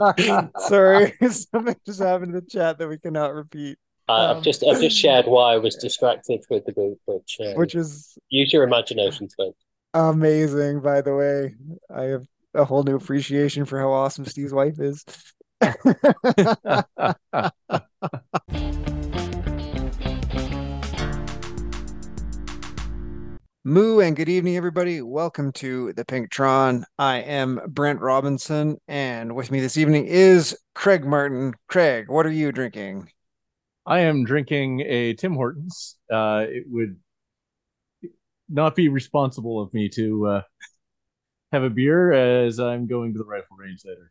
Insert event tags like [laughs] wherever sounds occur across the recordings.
[laughs] Sorry, [laughs] something just happened in the chat that we cannot repeat. Uh, I've Um, just I've just shared why I was distracted with the group, which um, Which is use your imagination, folks. amazing, by the way. I have a whole new appreciation for how awesome Steve's wife is. [laughs] Moo and good evening, everybody. Welcome to the Pinktron. I am Brent Robinson, and with me this evening is Craig Martin. Craig, what are you drinking? I am drinking a Tim Hortons. Uh, it would not be responsible of me to uh, have a beer as I'm going to the rifle range later.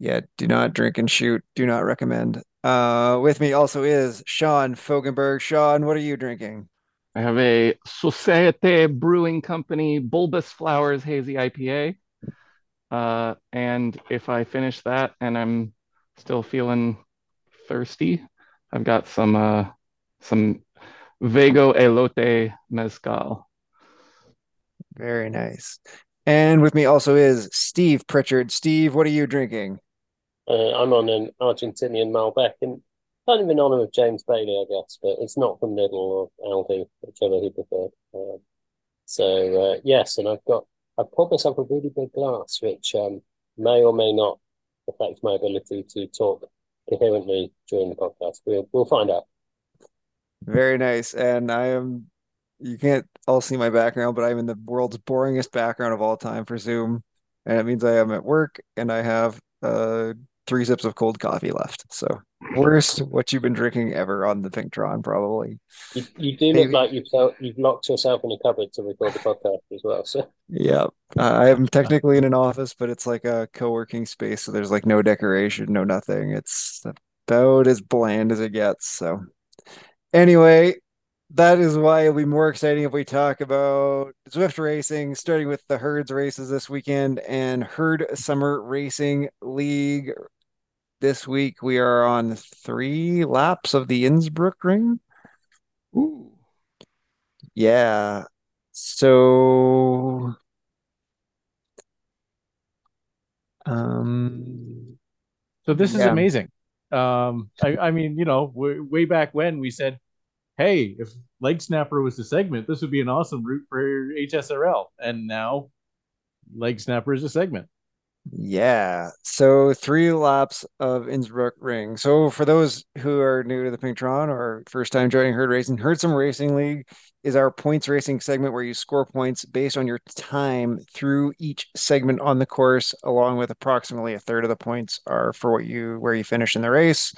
Yeah, do not drink and shoot. Do not recommend. Uh, with me also is Sean Fogenberg. Sean, what are you drinking? I have a Societe Brewing Company Bulbous Flowers Hazy IPA. Uh, and if I finish that and I'm still feeling thirsty, I've got some uh, some Vago Elote Mezcal. Very nice. And with me also is Steve Pritchard. Steve, what are you drinking? Uh, I'm on an Argentinian Malbec, and kind of in honor of James Bailey, I guess, but it's not from Lidl or Aldi, whichever he preferred. Um, so uh, yes, and I've got I've poured myself a really big glass, which um, may or may not affect my ability to talk coherently during the podcast. We'll we'll find out. Very nice. And I am, you can't all see my background, but I'm in the world's boringest background of all time for Zoom. And it means I am at work and I have uh three sips of cold coffee left. So worst what you've been drinking ever on the Pinktron, probably. You, you do Maybe. look like you've you've locked yourself in a cupboard to record the podcast as well. So Yeah. Uh, I am technically in an office, but it's like a co-working space, so there's like no decoration, no nothing. It's about as bland as it gets. So anyway, that is why it'll be more exciting if we talk about Zwift racing, starting with the Herds races this weekend and Herd Summer Racing League. This week we are on three laps of the Innsbruck Ring. Ooh. Yeah. So um So this is Yeah. amazing. Um, I, I mean, you know, way, way back when we said, "Hey, if Leg Snapper was the segment, this would be an awesome route for HSRL," and now Leg Snapper is a segment. Yeah. So three laps of Innsbruck Ring. So for those who are new to the Pinktron or first time joining Herd Racing, Herd Summer Racing League is our points racing segment where you score points based on your time through each segment on the course, along with approximately a third of the points are for what you where you finish in the race.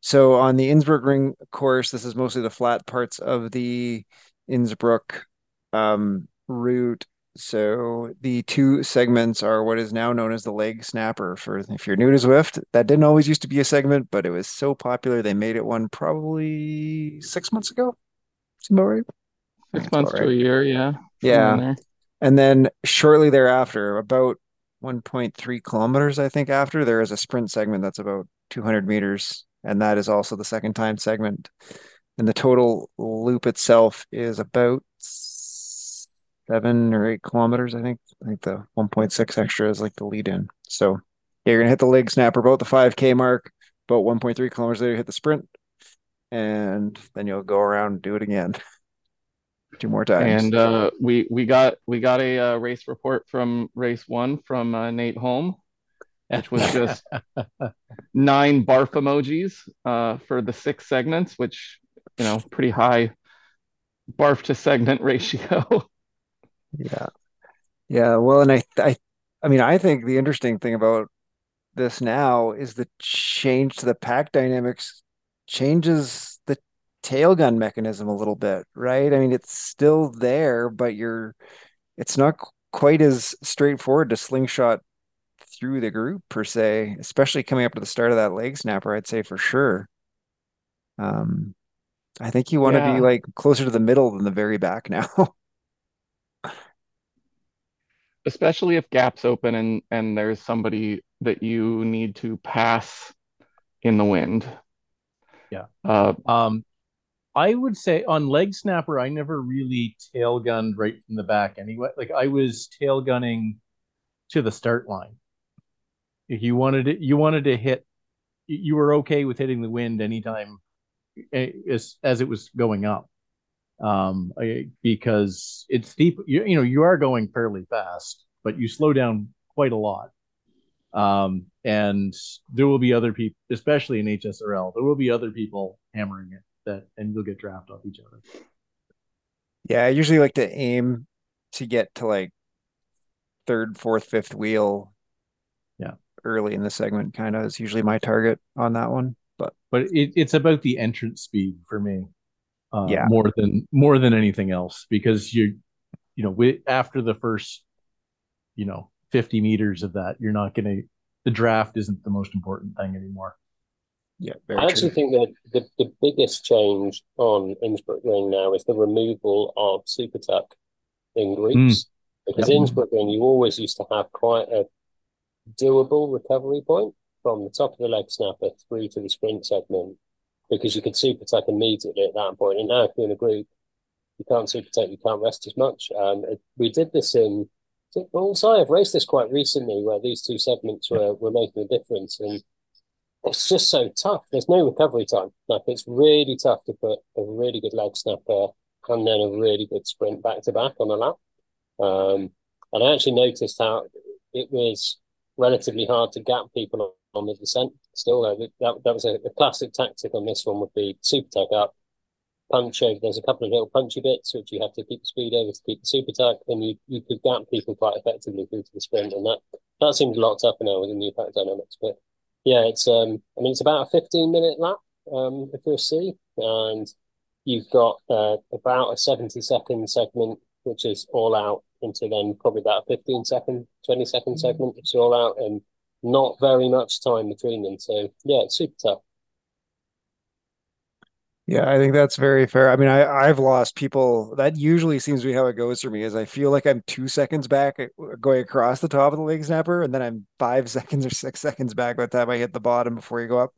So on the Innsbruck Ring course, this is mostly the flat parts of the Innsbruck um, route. So the two segments are what is now known as the leg snapper. For if you're new to Zwift, that didn't always used to be a segment, but it was so popular they made it one probably six months ago. Seem about right? Six months about to a year, yeah. Yeah. somewhere in there. And then shortly thereafter, about 1.3 kilometers, I think, after, there is a sprint segment that's about 200 meters. And that is also the second time segment. And the total loop itself is about seven or eight kilometers, I think. I think the 1.6 extra is like the lead in. So yeah, you're gonna hit the leg snapper about the 5K mark, about 1.3 kilometers later, hit the sprint, and then you'll go around and do it again. [laughs] Two more times. And uh, we we got we got a uh, race report from race one from uh, Nate Holm, which was just [laughs] nine barf emojis uh, for the six segments, which you know pretty high barf to segment [laughs] ratio. Yeah. Yeah, well, and I I I mean, I think the interesting thing about this now is the change to the pack dynamics changes the tail gun mechanism a little bit, right? I mean, it's still there, but you're it's not quite as straightforward to slingshot through the group per se, especially coming up to the start of that leg snapper, I'd say for sure. Um, I think you want to be like closer to the middle than the very back now. [laughs] especially if gaps open and and there's somebody that you need to pass in the wind. Yeah. Uh, Um, I would say on leg snapper, I never really tail gunned right from the back anyway. Like I was tail gunning to the start line. If you wanted it. You wanted to hit. You were okay with hitting the wind anytime as as it was going up, um, because it's steep. You, you know you are going fairly fast, but you slow down quite a lot. Um, and there will be other people, especially in HSRL, there will be other people hammering it that, and you'll get draft off each other. Yeah, I usually like to aim to get to like third, fourth, fifth wheel. Yeah. Early in the segment, kind of is usually my target on that one. But but it, it's about the entrance speed for me. Uh, yeah. More than more than anything else, because you, you know, we, after the first, you know, 50 meters of that, you're not going to, the draft isn't the most important thing anymore. Yeah, I actually think that the, the biggest change on Innsbruck Ring now is the removal of Super Tuck in groups. Mm. Because yep. Innsbruck Ring, you always used to have quite a doable recovery point from the top of the leg snapper through to the sprint segment because you could super tuck immediately at that point. And now, if you're in a group, you can't super tuck, you can't rest as much. Um, it, we did this in Bullseye. I've raced this quite recently where these two segments were, were making a difference. And it's just so tough. There's no recovery time. Like, it's really tough to put a really good leg snapper and then a really good sprint back to back on a lap. Um, and I actually noticed how it was relatively hard to gap people on the descent. Still, that, that was a, classic tactic on this one would be super tuck up, punch over. There's a couple of little punchy bits which you have to keep the speed over to keep the super tuck, and you, you could gap people quite effectively through to the sprint. And that that seems locked up now with the new pack dynamics. But yeah, it's um, I mean, it's about a 15 minute lap um, if you're a C, and you've got uh, about a 70 second segment which is all out into then probably about a 15 second, 20 second mm-hmm. segment, it's all out and not very much time between them. So yeah, it's super tough. Yeah, I think that's very fair. I mean, I I've lost people. That usually seems to be how it goes for me. Is I feel like I'm two seconds back uh, going across the top of the leg snapper, and then I'm five [laughs] seconds or six seconds back by the time I hit the bottom before you go up.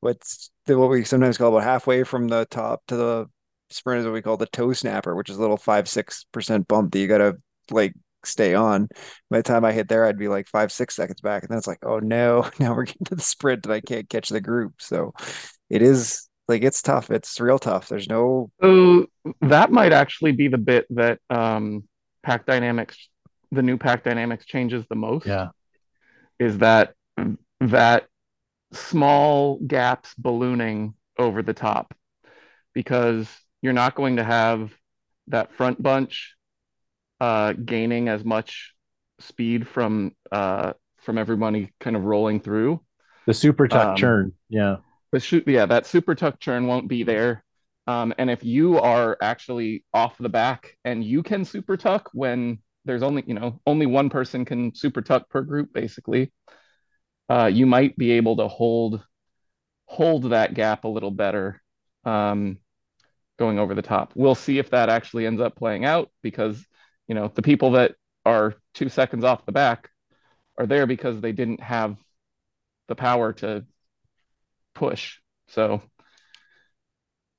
What's the, what we sometimes call about halfway from the top to the sprint is what we call the toe snapper, which is a little five six percent bump that you gotta like stay on. By the time I hit there, I'd be like five six seconds back, and then it's like, oh no, [laughs] now we're getting to the sprint and I can't catch the group. So it is like it's tough. It's real tough. There's no. So that might actually be the bit that um, pack dynamics, the new pack dynamics changes the most. Yeah, is that that small gaps ballooning over the top because you're not going to have that front bunch uh, gaining as much speed from uh, from everybody kind of rolling through. The super tuck um, churn, yeah. The shoot, yeah, that super tuck churn won't be there. Um, and if you are actually off the back and you can super tuck when there's only you know only one person can super tuck per group basically, uh, you might be able to hold hold that gap a little better. Um, going over the top. We'll see if that actually ends up playing out because, you know, the people that are two seconds off the back are there because they didn't have the power to push. So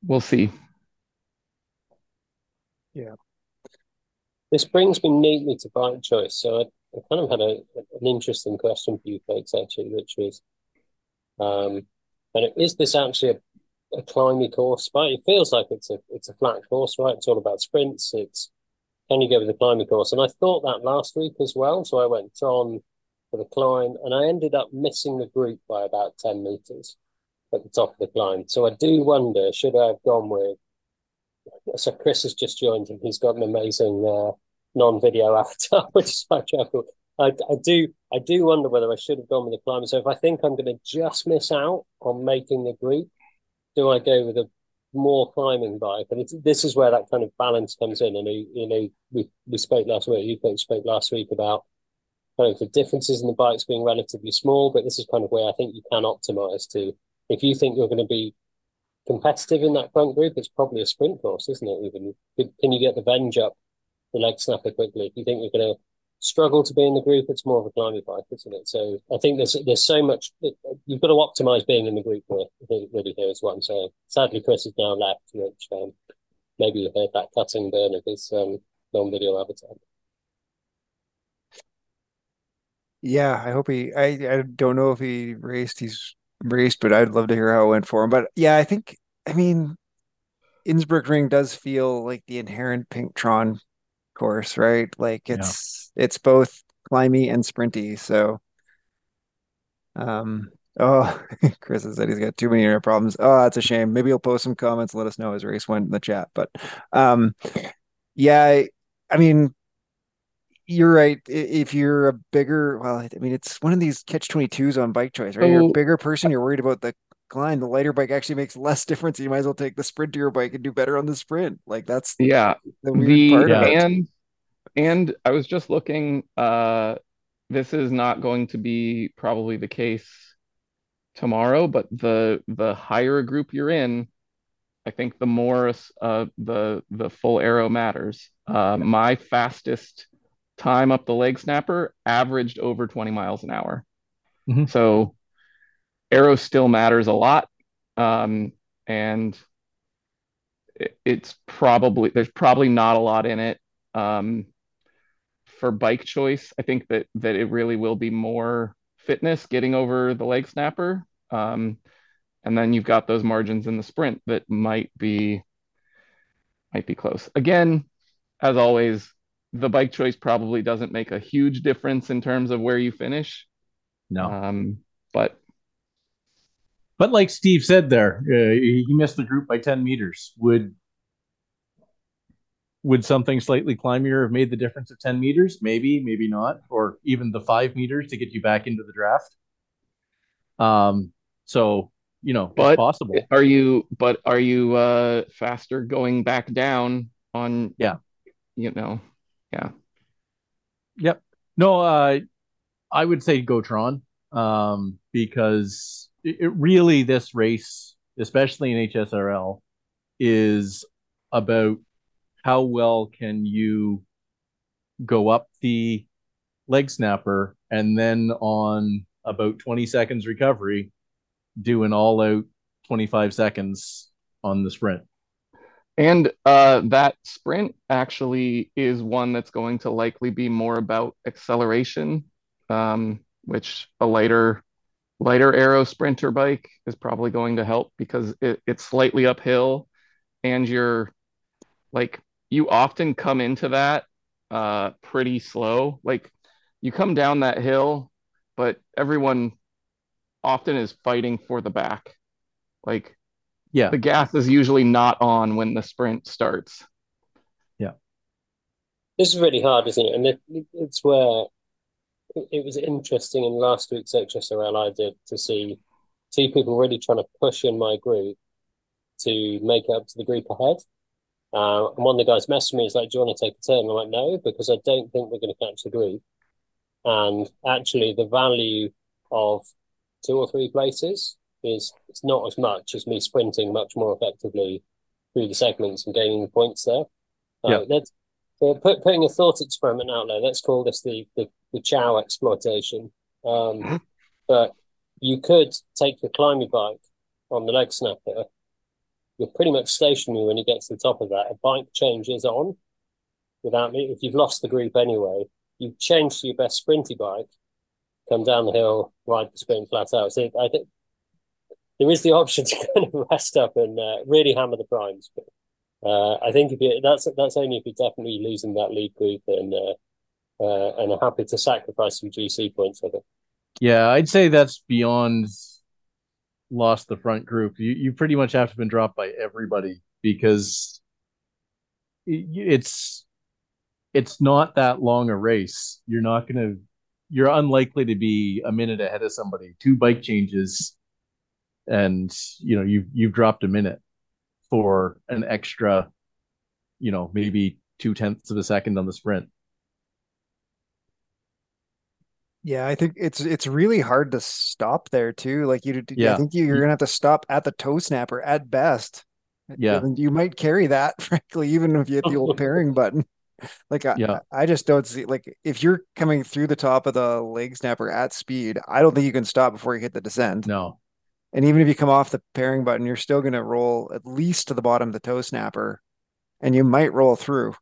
we'll see. Yeah. This brings me neatly to bike choice. So I, I kind of had a, an interesting question for you folks actually, which was, um, and is this actually a a climbing course, but it feels like it's a it's a flat course, right? It's all about sprints. It's can you go with the climbing course? And I thought that last week as well. So I went on for the climb and I ended up missing the group by about 10 meters at the top of the climb. So I do wonder, should I have gone with so Chris has just joined and he's got an amazing uh, non-video [laughs] avatar, which is quite chuckle. I, I do I do wonder whether I should have gone with the climber. So if I think I'm going to just miss out on making the group, do I go with a more climbing bike? And this is where that kind of balance comes in. And you know, we we spoke last week. You spoke last week about kind of the differences in the bikes being relatively small, but this is kind of where I think you can optimize to. If you think you're going to be competitive in that front group, it's probably a sprint course, isn't it? Even can you get the venge up the leg snapper quickly? If you think you're going to struggle to be in the group, it's more of a climbing bike, isn't it? So I think there's there's so much you've got to optimize being in the group here, really here is what I'm saying. Sadly, Chris is now left, which um, maybe you heard that cutting burn of his um, non-video avatar. Yeah, I hope he. I I don't know if he raced. He's raced, but I'd love to hear how it went for him. But yeah, I think. I mean, Innsbruck Ring does feel like the inherent Pinktron course, right? Like it's yeah. it's both climby and sprinty. So, um, oh, [laughs] Chris has said he's got too many internet problems. Oh, that's a shame. Maybe he'll post some comments, let us know his race went in the chat. But, um, yeah, I, I mean, you're right. If you're a bigger, well, I mean, it's one of these catch 22s on bike choice, right? You're a bigger person, you're worried about the climb. The lighter bike actually makes less [laughs] difference. You might as well take the sprinter bike and do better on the sprint. Like that's yeah. The, the and and I was just looking. Uh, this is not going to be probably the case tomorrow, but the the higher a group you're in, I think the more uh, the the full arrow matters. Uh, my fastest time up the leg snapper averaged over 20 miles an hour. Mm-hmm. So aero still matters a lot. Um, and it, it's probably, there's probably not a lot in it. Um, for bike choice, I think that, that it really will be more fitness getting over the leg snapper. Um, and then you've got those margins in the sprint that might be might be close. Again, as always, the bike choice probably doesn't make a huge difference in terms of where you finish. No. Um, but but like Steve said there, uh, he missed the group by 10 meters. Would would something slightly climbier have made the difference of 10 meters? Maybe, maybe not, or even the five meters to get you back into the draft. Um, so you know, but possible. Are you but are you uh faster going back down on yeah, you know, yeah. Yep. No, uh, I would say Gotron um, because it, really this race, especially in HSRL, is about how well can you go up the leg snapper and then on about 20 seconds recovery do an all out 25 seconds on the sprint. And uh, that sprint actually is one that's going to likely be more about acceleration, um, which a lighter lighter aero sprinter bike is probably going to help because it, it's slightly uphill and you're like you often come into that uh, pretty slow. Like you come down that hill, but everyone often is fighting for the back. Like yeah. The gas is usually not on when the sprint starts. Yeah. This is really hard, isn't it? And it, it's where it was interesting in last week's HSRL I did to see two people really trying to push in my group to make it up to the group ahead. Uh, and one of the guys messaged me, he's like, Do you want to take a turn? I'm like, No, because I don't think we're going to catch the group. And actually, the value of two or three places is it's not as much as me sprinting much more effectively through the segments and gaining the points there. Uh, yeah. So put, putting a thought experiment out there. Let's call this the the, the chow exploitation. Um, mm-hmm. but you could take the climbing bike on the leg snapper. You're pretty much stationary when you get to the top of that. A bike changes on without me. If you've lost the group anyway, you change to your best sprinty bike, come down the hill, ride the sprint flat out. So I think there is the option to [laughs] kind of rest up and uh, really hammer the primes. But uh, I think if you that's that's only if you're definitely losing that lead group and uh, uh, and are happy to sacrifice some GC points. I think. Yeah, I'd say that's beyond lost the front group. You you pretty much have to been dropped by everybody because it's it's not that long a race. You're not to you're unlikely to be a minute ahead of somebody. Two bike changes and you know you've you've dropped a minute for an extra you know maybe two tenths of a second on the sprint. Yeah i think it's it's really hard to stop there too. Like you yeah. i think you, you're gonna have to stop at the toe snapper at best. Yeah. And you might carry that [laughs] frankly even if you hit the old [laughs] pairing button. Like I, yeah. I just don't see like if you're coming through the top of the leg snapper at speed i don't think you can stop before you hit the descent no and even if you come off the pairing button, you're still going to roll at least to the bottom of the toe snapper and you might roll through.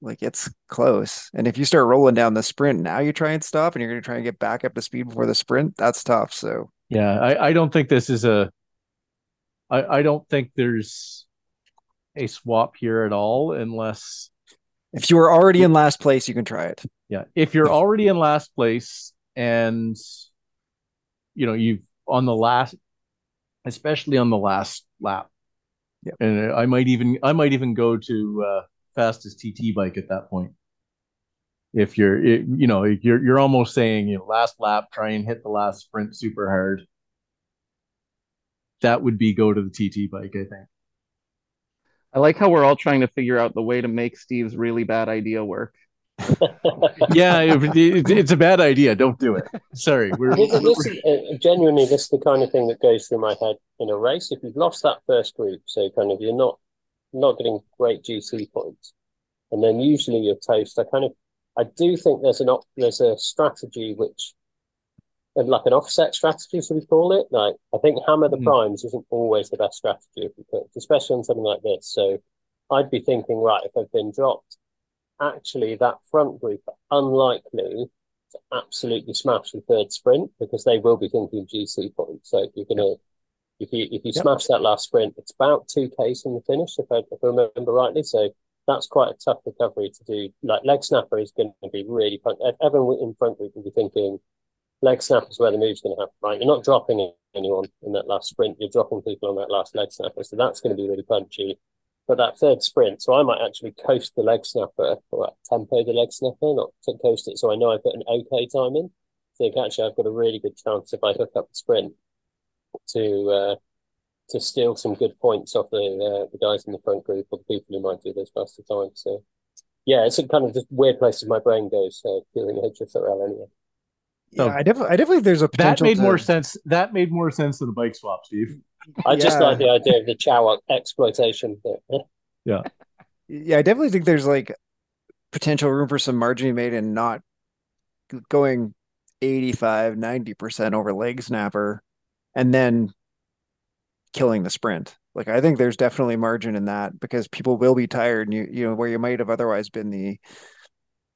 like it's close. And if you start rolling down the sprint, now you try and stop and you're going to try and get back up to speed before the sprint. That's tough. So yeah, I, I don't think this is a. I I don't think there's a swap here at all unless if you are already in last place, you can try it. Yeah, if you're already in last place and you know you've on the last, especially on the last lap. Yep. And I might even I might even go to uh, fastest TT bike at that point. If you're it, you know you're you're almost saying you know last lap try and hit the last sprint super hard. That would be go to the TT bike, I think. I like how we're all trying to figure out the way to make Steve's really bad idea work. Yeah, it, it, it's a bad idea. Don't do it. Sorry. We're, this, this is, uh, genuinely, this is the kind of thing that goes through my head in a race. If you've lost that first group, so kind of you're not not getting great GC points, and then usually you're toast. I kind of, I do think there's an op, there's a strategy which, and like an offset strategy, should we call it? Like I think hammer the mm. primes isn't always the best strategy if you put, especially on something like this. So I'd be thinking, right, if I've been dropped actually that front group are unlikely to absolutely smash the third sprint because they will be thinking GC points. So if you're gonna if you if you yep. smash that last sprint, it's about two Ks in the finish, if I, if I remember rightly. So that's quite a tough recovery to do. Like leg snapper is going to be really fun. Everyone in front group will be thinking leg snapper is where the move's going to happen. Right, you're not dropping anyone in that last sprint. You're dropping people on that last leg snapper. So that's going to be really punchy but that third sprint, so I might actually coast the leg snapper or tempo the leg snapper, not to coast it. So I know I put an okay time in. I think actually I've got a really good chance if I hook up the sprint to uh, to steal some good points off the uh, the guys in the front group or the people who might do those faster times. So yeah, it's a kind of just weird places my brain goes uh, doing HSRL anyway. Yeah, I definitely, I definitely, there's a potential that made to... more sense. That made more sense than the bike swap, Steve. I yeah. just like the idea of the chow exploitation. [laughs] yeah. Yeah, I definitely think there's like potential room for some margin made and not going 85, 90% over leg snapper and then killing the sprint. Like I think there's definitely margin in that because people will be tired and you you know where you might have otherwise been the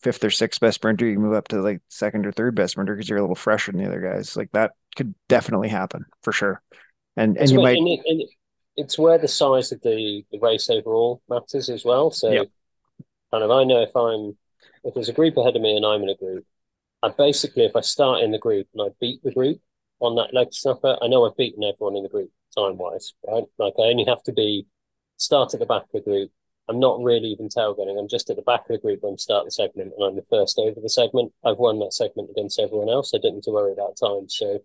fifth or sixth best sprinter, you move up to like second or third best sprinter because you're a little fresher than the other guys. Like that could definitely happen for sure and and you where, might. And it, and it's where the size of the, the race overall matters as well. So, kind of, I know if I'm if there's a group ahead of me and I'm in a group, I basically if I start in the group and I beat the group on that leg snapper, I know I've beaten everyone in the group time wise, right? Like I only have to be start at the back of the group. I'm not really even tailgating. I'm just at the back of the group when I start the segment, and I'm the first over the segment. I've won that segment against everyone else. I didn't need to worry about time. So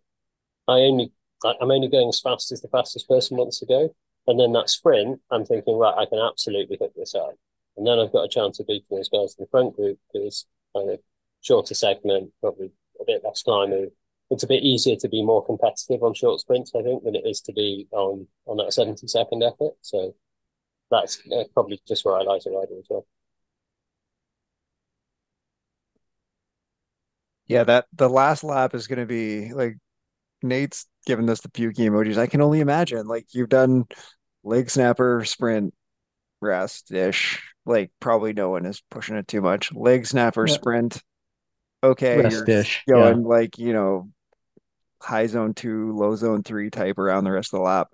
I only I'm only going as fast as the fastest person wants to go. And then that sprint, I'm thinking, right, I can absolutely hit this out. And then I've got a chance of beating those guys in the front group because kind of shorter segment, probably a bit less climbing. It's a bit easier to be more competitive on short sprints, I think, than it is to be on on that 70 second effort. So that's uh, probably just where I like to ride as well. Yeah, that the last lap is going to be like Nate's given us the pukey emojis. I can only imagine. Like you've done leg snapper, sprint, rest ish. Like probably no one is pushing it too much. Leg snapper, yeah. sprint. Okay, rest ish. Going yeah. like you know, high zone two, low zone three type around the rest of the lap.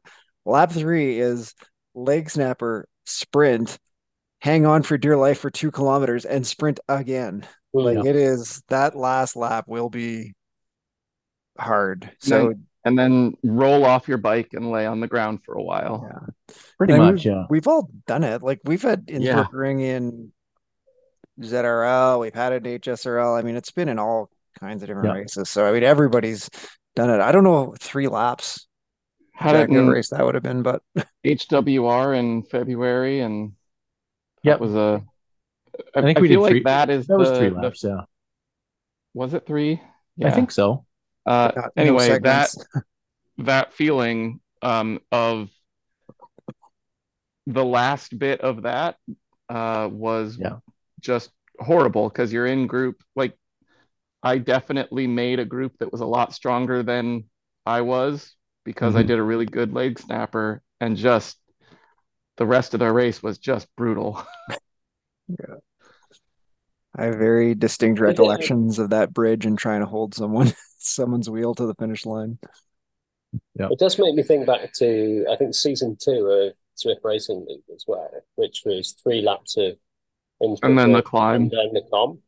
Lap three is leg snapper, sprint, hang on for dear life for two kilometers, and sprint again. Like yeah. it is that last lap will be hard. So and then, roll off your bike and lay on the ground for a while. Yeah. Pretty and much, yeah. We've all done it. Like we've had Innsbruck yeah. in ZRL, we've had it HSRL. I mean, it's been in all kinds of different yeah. races. So I mean everybody's done it. I don't know three laps. It in race that would have been, but [laughs] HWR in February and yeah, was a I, I think I we feel did like three, that is that the, was three laps, the, yeah. Was it three? Yeah. I think so. Uh, anyway, no that [laughs] that feeling um, of the last bit of that uh, was yeah. just horrible because you're in group. Like, I definitely made a group that was a lot stronger than I was because mm-hmm. I did a really good leg snapper, and just the rest of the race was just brutal. [laughs] yeah. I have very distinct recollections of that bridge and trying to hold someone [laughs] someone's wheel to the finish line. Yeah. It does make me think back to I think season two of Zwift Racing League as well, which was three laps of and then the climb and then the comp.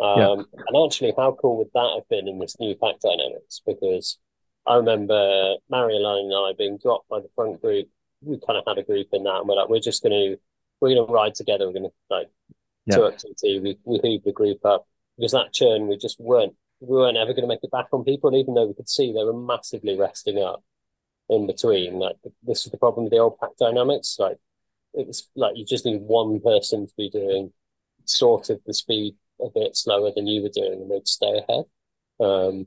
Um, Yeah. And actually, how cool would that have been in this new pack dynamics? Because I remember Marielline and I being dropped by the front group. We kind of had a group in that, and we're like, we're just going to we're going to ride together. We're going to like Yeah. two up TT. We we hooved the group up because that churn we just weren't we weren't ever going to make it back on people, even though we could see they were massively resting up in between. Like this is the problem with the old pack dynamics. Like it was like you just need one person to be doing sort of the speed a bit slower than you were doing, and they'd stay ahead. Um,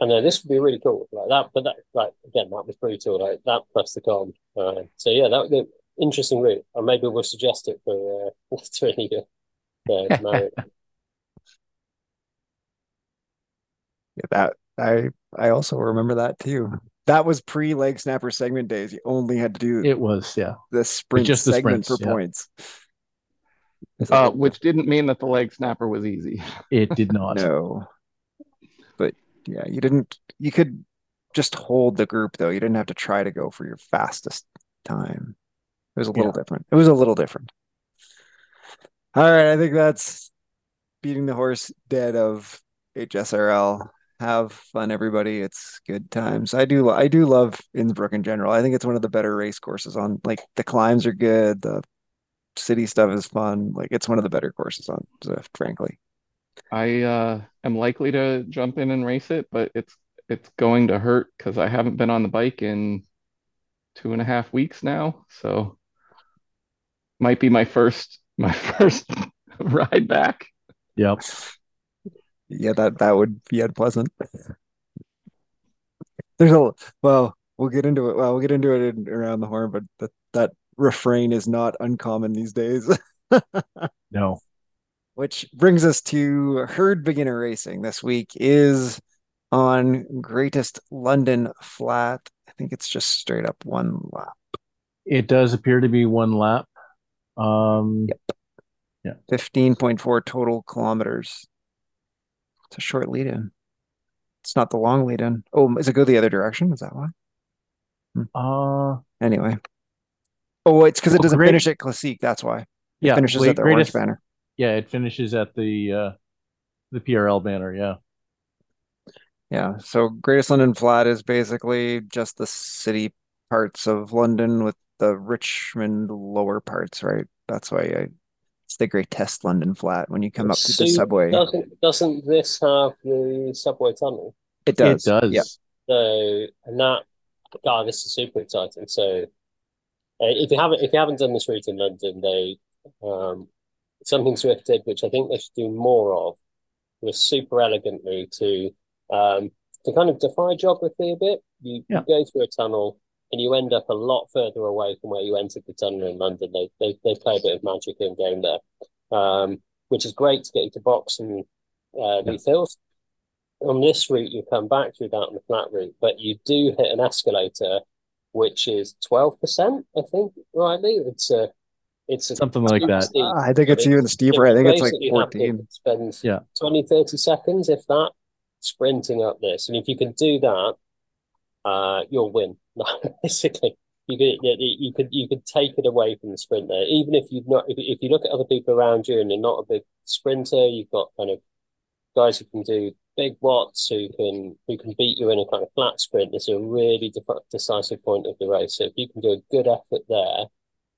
and then this would be really cool, like that. But that, like again, that was brutal, like that plus the con. Uh, so yeah, that would be interesting route, and maybe we'll suggest it for uh, [laughs] to any uh, [laughs] Mario. Yeah, that I I also remember that too. That was pre leg snapper segment days. You only had to do It was, yeah. the sprint just the segment sprints, for yeah. points. Uh, which didn't mean that the leg snapper was easy. [laughs] It did not. no, but yeah, you didn't. You could just hold the group though. You didn't have to try to go for your fastest time. It was a little Yeah. different. It was a little different. All right, I think that's beating the horse dead of HSRL. Have fun, everybody. It's good times. I do. I do love Innsbruck in general. I think it's one of the better race courses on. Like the climbs are good. The city stuff is fun. Like it's one of the better courses on Zwift, frankly. I uh, am likely to jump in and race it, but it's it's going to hurt because I haven't been on the bike in two and a half weeks now. So might be my first [laughs] my first [laughs] ride back. Yep. Yeah, that that would be unpleasant. There's a well, we'll get into it. Well, we'll get into it in, around the horn, but that that refrain is not uncommon these days. [laughs] No. Which brings us to herd beginner racing this week is on Greatest London Flat. I think it's just straight up one lap, It does appear to be one lap. Um, Yeah. 15.4 total kilometers. It's a short lead in. It's not the long lead in. Oh, is it go the other direction? Is that why? uh, Anyway. Oh, it's because it doesn't great. finish at Classique. That's why. It yeah, finishes wait, at the orange banner. yeah, it finishes at the uh the PRL banner, yeah. Yeah. So Greatest London Flat is basically just the city parts of London with the Richmond lower parts, right? That's why I, it's the Greatest London Flat when you come up to the subway. Doesn't doesn't this have the subway tunnel? It does. It does. Yeah. So and that God, this is super exciting. So uh, if you haven't if you haven't done this route in London, they um something Zwift did, which I think they should do more of, was super elegantly to um to kind of defy geography a bit. You, Yeah. you go through a tunnel and you end up a lot further away from where you entered the tunnel in London. They they they play a bit of magic in game there, um, which is great to get you to box and uh, Yeah. these hills. On this route, you come back through that on the flat route, but you do hit an escalator, which is twelve percent, I think, rightly. It's a it's a Something like that. steep, I think it's even steeper. I think it's like basically have to 14. Spend Yeah. 20, 30 seconds, if that, sprinting up this. And if you can do that, uh, you'll win. [laughs] Basically, you could you could you could take it away from the sprint there. Even if you've not, if, if you look at other people around you and you're not a big sprinter, you've got kind of guys who can do big watts who can who can beat you in a kind of flat sprint. It's a really de- decisive point of the race. So if you can do a good effort there,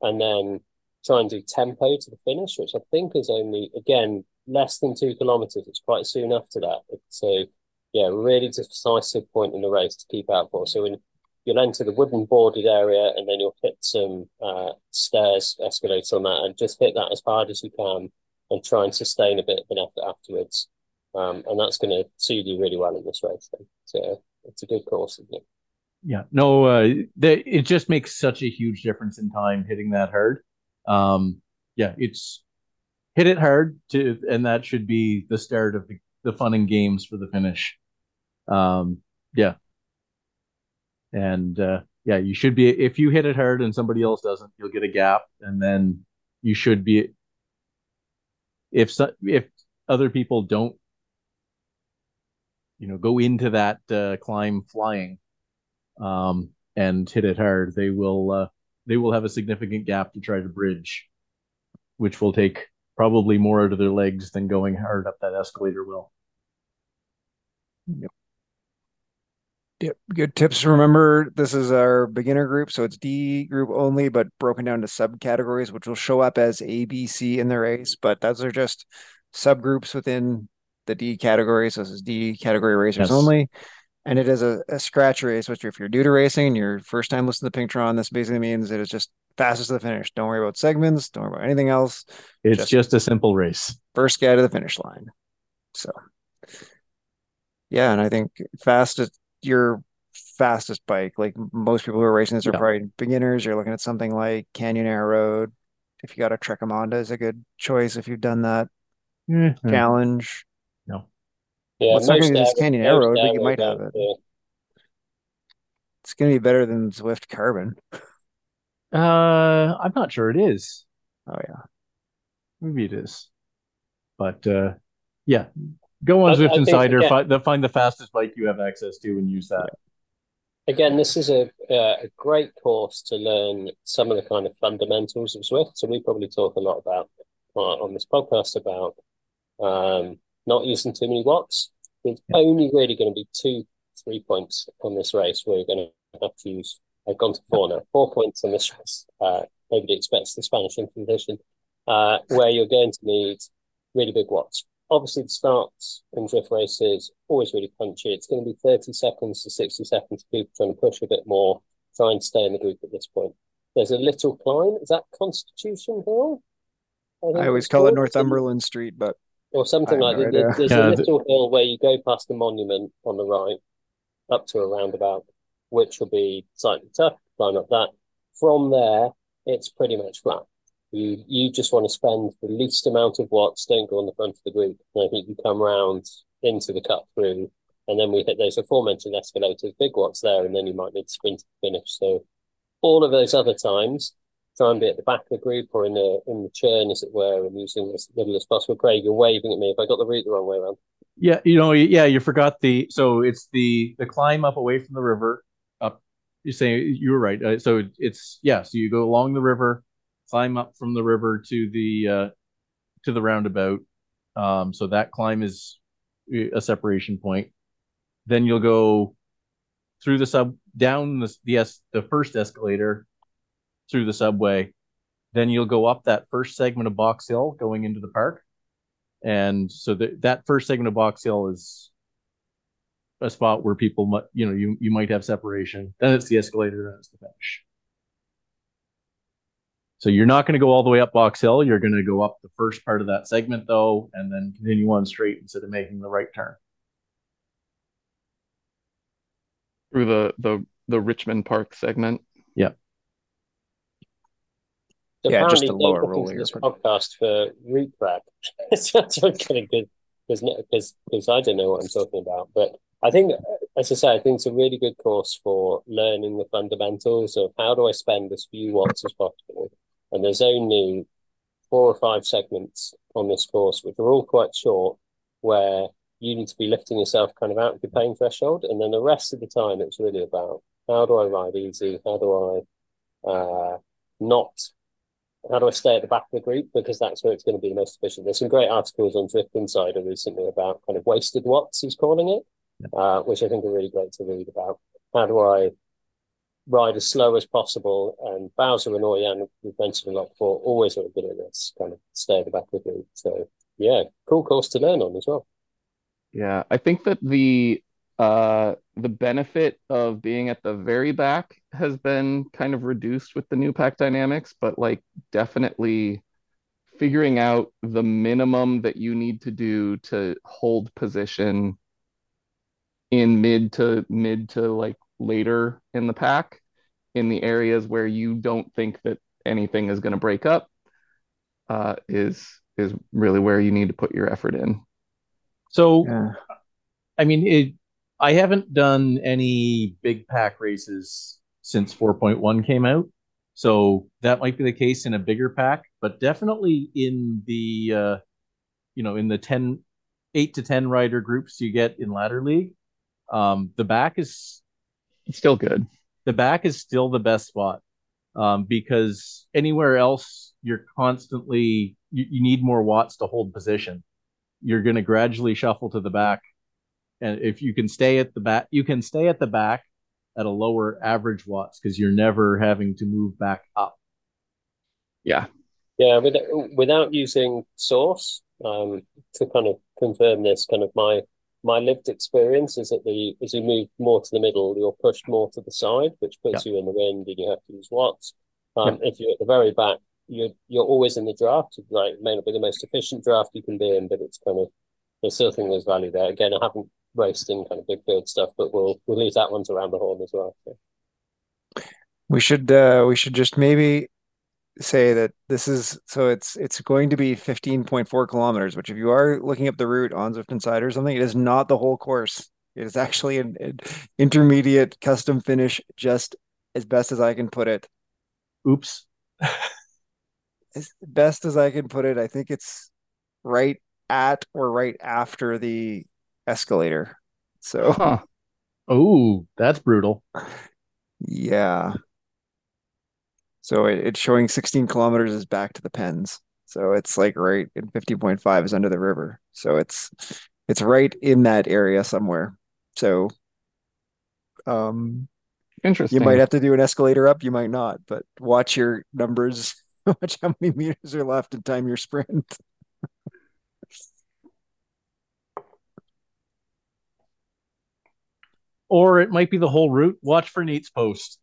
and then try and do tempo to the finish, which I think is only again less than two kilometers. It's quite soon after that. So yeah, really decisive point in the race to keep out for. So when you'll enter the wooden boarded area and then you'll hit some uh, stairs, escalators on that, and just hit that as hard as you can and try and sustain a bit of an effort afterwards. Um, and that's going to suit you really well in this race. Then. So it's a good course, isn't it? Yeah, no, uh, the, it just makes such a huge difference in time hitting that hard. Um, yeah, it's hit it hard to, and that should be the start of the, the fun and games for the finish. Um, yeah, and uh, yeah, you should be if you hit it hard and somebody else doesn't, you'll get a gap, and then you should be if so, if other people don't you know go into that uh, climb flying um, and hit it hard, they will uh, they will have a significant gap to try to bridge, which will take probably more out of their legs than going hard up that escalator will. Yep. Yep. Good tips. Remember, this is our beginner group, so it's D group only, but broken down to subcategories, which will show up as A, B, C in the race. But those are just subgroups within the D category. So this is D category racers yes. only. And it is a, a, scratch race, which if you're new to racing and your first time listening to Pinktron, this basically means it is just fastest to the finish. Don't worry about segments. Don't worry about anything else. It's just, just a simple race. First guy to the finish line. So yeah, and I think fastest your fastest bike. Like most people who are racing this are yeah. probably beginners. You're looking at something like Canyon Aeroad. If you got a Trekommanda is a good choice if you've done that mm-hmm. challenge. No. Yeah, well, it's not going to be this Canyon Aeroad, but you might have it. Yeah. It's going to be better than Zwift Carbon. [laughs] Uh, I'm not sure it is. Oh yeah, maybe it is. But uh, yeah, Go on I, Zwift I Insider, again, find, the, find the fastest bike you have access to, and use that. Again, this is a, uh, a great course to learn some of the kind of fundamentals of Zwift. So we probably talk a lot about uh, on this podcast about um, not using too many watts. There's yeah. only really going to be two, three points on this race where you're going to have to use. I've gone to four now. Four points on this race. Uh, nobody expects the Spanish Inquisition, uh, where you're going to need really big watts obviously the starts in Zwift races always really punchy. It's going to be 30 seconds to 60 seconds of people trying to push a bit more, try and stay in the group at this point. There's a little climb. Is that Constitution Hill? I, I always call it Northumberland Street, but or something like that. There's, there's yeah, a little the... hill where you go past the monument on the right, up to a roundabout, which will be slightly tough. Climb up that. From there, it's pretty much flat. You you just want to spend the least amount of watts. Don't go on the front of the group. And I think you come round into the cut through, and then we hit those aforementioned escalators, big watts there, and then you might need to sprint to finish. So all of those other times, try and be at the back of the group or in the in the churn, as it were, and using as little as possible. Craig, you're waving at me. If I got the route the wrong way around. Yeah, you know, yeah, you forgot the. So it's the the climb up away from the river. Up, you're saying you were right. Uh, so it's yeah. So you go along the river climb up from the river to the uh, to the roundabout. Um, so that climb is a separation point. Then you'll go through the sub down the the, the first escalator through the subway. Then you'll go up that first segment of Box Hill going into the park. And so the, that first segment of Box Hill is a spot where people, you know, you you might have separation. Then it's the escalator. Then it's the finish. So you're not going to go all the way up Box Hill. You're going to go up the first part of that segment though, and then continue on straight instead of making the right turn. Through the the the Richmond Park segment. Yeah. So yeah, just a lower roller. This podcast for route prep. [laughs] it's kind of good because because I don't know what I'm talking about, but I think, as I say, I think it's a really good course for learning the fundamentals of how do I spend as few watts as possible and there's only four or five segments on this course, which are all quite short, where you need to be lifting yourself kind of out of your pain threshold. And then the rest of the time, it's really about how do I ride easy? How do I uh, not? How do I stay at the back of the group? Because that's where it's going to be the most efficient. There's some great articles on Zwift Insider recently about kind of wasted watts, he's calling it, yeah. uh, which I think are really great to read about. How do I ride as slow as possible. And Bowser and Orjan, we've mentioned a lot before, always are good at this, kind of stay at the back of the group. So yeah, cool course to learn on as well. Yeah, I think that the uh the benefit of being at the very back has been kind of reduced with the new pack dynamics, but like definitely figuring out the minimum that you need to do to hold position in mid to mid to like later in the pack in the areas where you don't think that anything is going to break up uh, is is really where you need to put your effort in. So, yeah. I mean, it, I haven't done any big pack races since 4.1 came out. So that might be the case in a bigger pack, but definitely in the uh, you know, in the 10, eight to 10 rider groups you get in ladder league, um, the back is still good. The back is still the best spot um, because anywhere else you're constantly you, you need more watts to hold position. You're going to gradually shuffle to the back, and if you can stay at the back, you can stay at the back at a lower average watts because you're never having to move back up. Yeah, yeah. Without, without using source um, to kind of confirm this, kind of my my lived experience is that the as you move more to the middle, you're pushed more to the side, which puts you in the wind, and you have to use watts. Um, If you're at the very back, you're you're always in the draft. Like it may not be the most efficient draft you can be in, but it's kind of there's still think there's value there. Again, I haven't raced in kind of big field stuff, but we'll we'll leave that one to around the horn as well. So. We should uh, we should just maybe say that this is so it's it's going to be 15.4 kilometers, which if you are looking up the route on Zwift Insider or something, it is not the whole course. It is actually an, an intermediate custom finish, just as best as I can put it. Oops. as best as I can put it, I think it's right at or right after the escalator. So, huh. oh, that's brutal. [laughs] Yeah. So it, it's showing 16 kilometers is back to the pens. So it's like right in 50.5 is under the river. So it's it's right in that area somewhere. So um interesting. You might have to do an escalator up, you might not, but watch your numbers, [laughs] watch how many meters are left and time your sprint. [laughs] or it might be the whole route. Watch for Nate's post.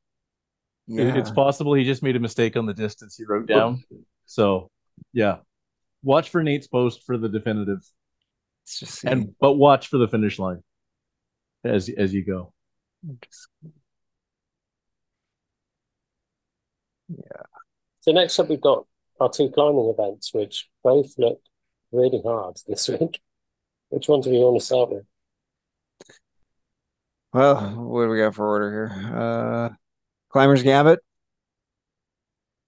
Yeah. It's possible he just made a mistake on the distance he wrote down. So, yeah, watch for Nate's post for the definitive, just and but watch for the finish line as as you go. Yeah. So next up, we've got our two climbing events, which both look really hard this [laughs] week. Which one do we want to start with? Well, what do we got for order here? Uh, Climbers Gambit.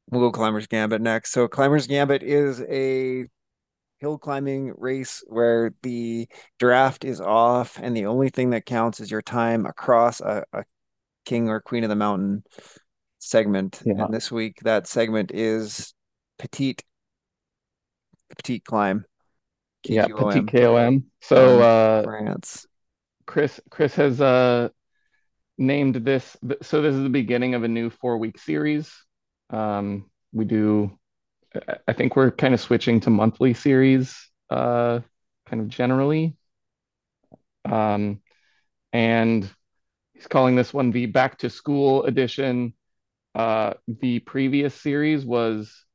We'll go Climbers Gambit next. So Climbers Gambit is a hill climbing race where the draft is off and the only thing that counts is your time across a, a king or queen of the mountain segment. Yeah. And this week that segment is petite petite climb. Yeah, Petit KOM. So uh France. Chris Chris has uh named this. So this is the beginning of a new four week series. Um, we do. I think we're kind of switching to monthly series, uh, kind of generally. Um, and he's calling this one the back to school edition. Uh, the previous series was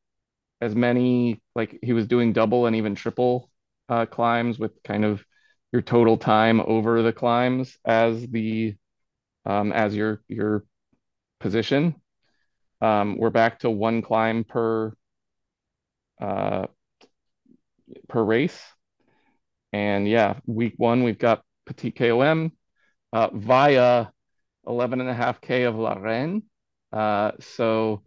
as many like he was doing double and even triple uh, climbs with kind of your total time over the climbs as the um, as your your position. Um, we're back to one climb per uh, per race. And yeah, week one, we've got Petit KOM uh, via 11 and a half K of La Reine. Uh, so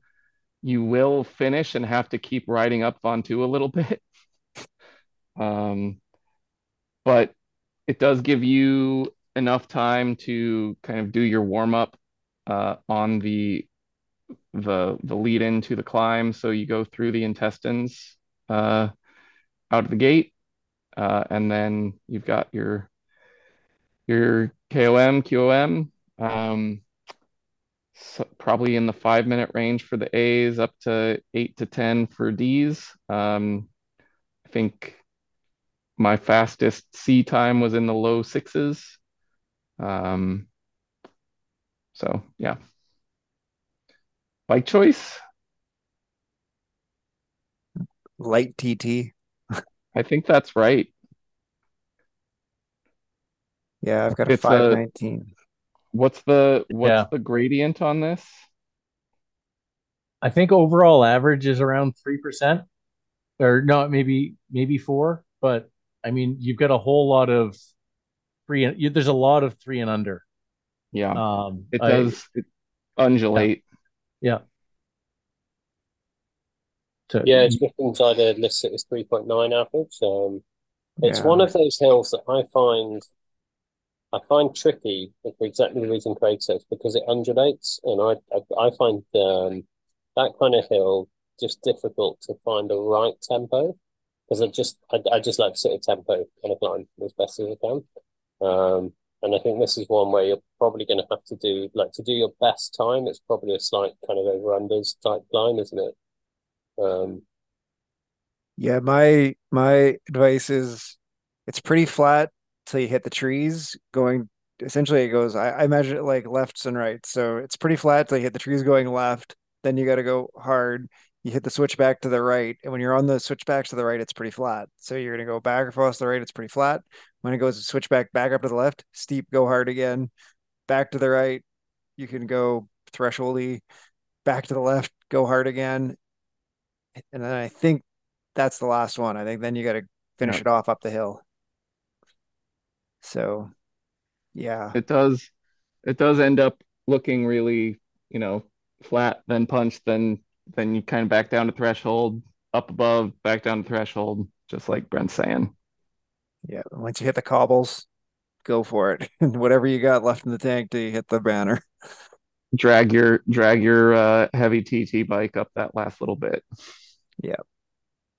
you will finish and have to keep riding up Ventoux a little [laughs] bit. um, but it does give you enough time to kind of do your warm up uh, on the the the lead into the climb. So you go through the intestines uh, out of the gate, uh, and then you've got your your KOM QOM. Um, so probably in the five minute range for the A's, up to eight to ten for D's. Um, I think my fastest C time was in the low sixes. Um, so yeah. Bike choice? Light TT. I think that's right. Yeah, I've got a 519. What's the what's yeah. the gradient on this? I think overall average is around three percent, or no, maybe maybe four. But I mean, you've got a whole lot of three. You, there's a lot of three and under. Yeah, um, it does I, it undulate. Yeah. yeah. yeah, it's just inside a list. It was three point nine average. Um, It's Yeah. one of those hills that I find I find tricky for exactly the reason Craig says because it undulates, and I I, I find um, that kind of hill just difficult to find the right tempo because I just I, I just like to sit a tempo kind of climb as best as I can. Um, and I think this is one where you're probably going to have to do like to do your best time. It's probably a slight kind of over unders type climb, isn't it? Um, Yeah, my my advice is it's pretty flat till you hit the trees going essentially it goes I, I imagine it like lefts and rights. So it's pretty flat till you hit the trees going left, then you gotta go hard. You hit the switchback to the right, and when you're on the switchback to the right, it's pretty flat. So you're gonna go back across the right, it's pretty flat. When it goes switchback back up to the left, steep, go hard again, back to the right, you can go thresholdy, back to the left, go hard again. And then I think that's the last one. I think then you got to finish Yeah. it off up the hill. So, yeah, It does it does end up looking really, you know, flat, then punch, then then you kind of back down to threshold, up above, back down to threshold, just like Brent's saying. yeah. Once you hit the cobbles, go for it. And [laughs] whatever you got left in the tank till you hit the banner. [laughs] Drag your drag your uh, heavy TT bike up that last little bit. Yeah.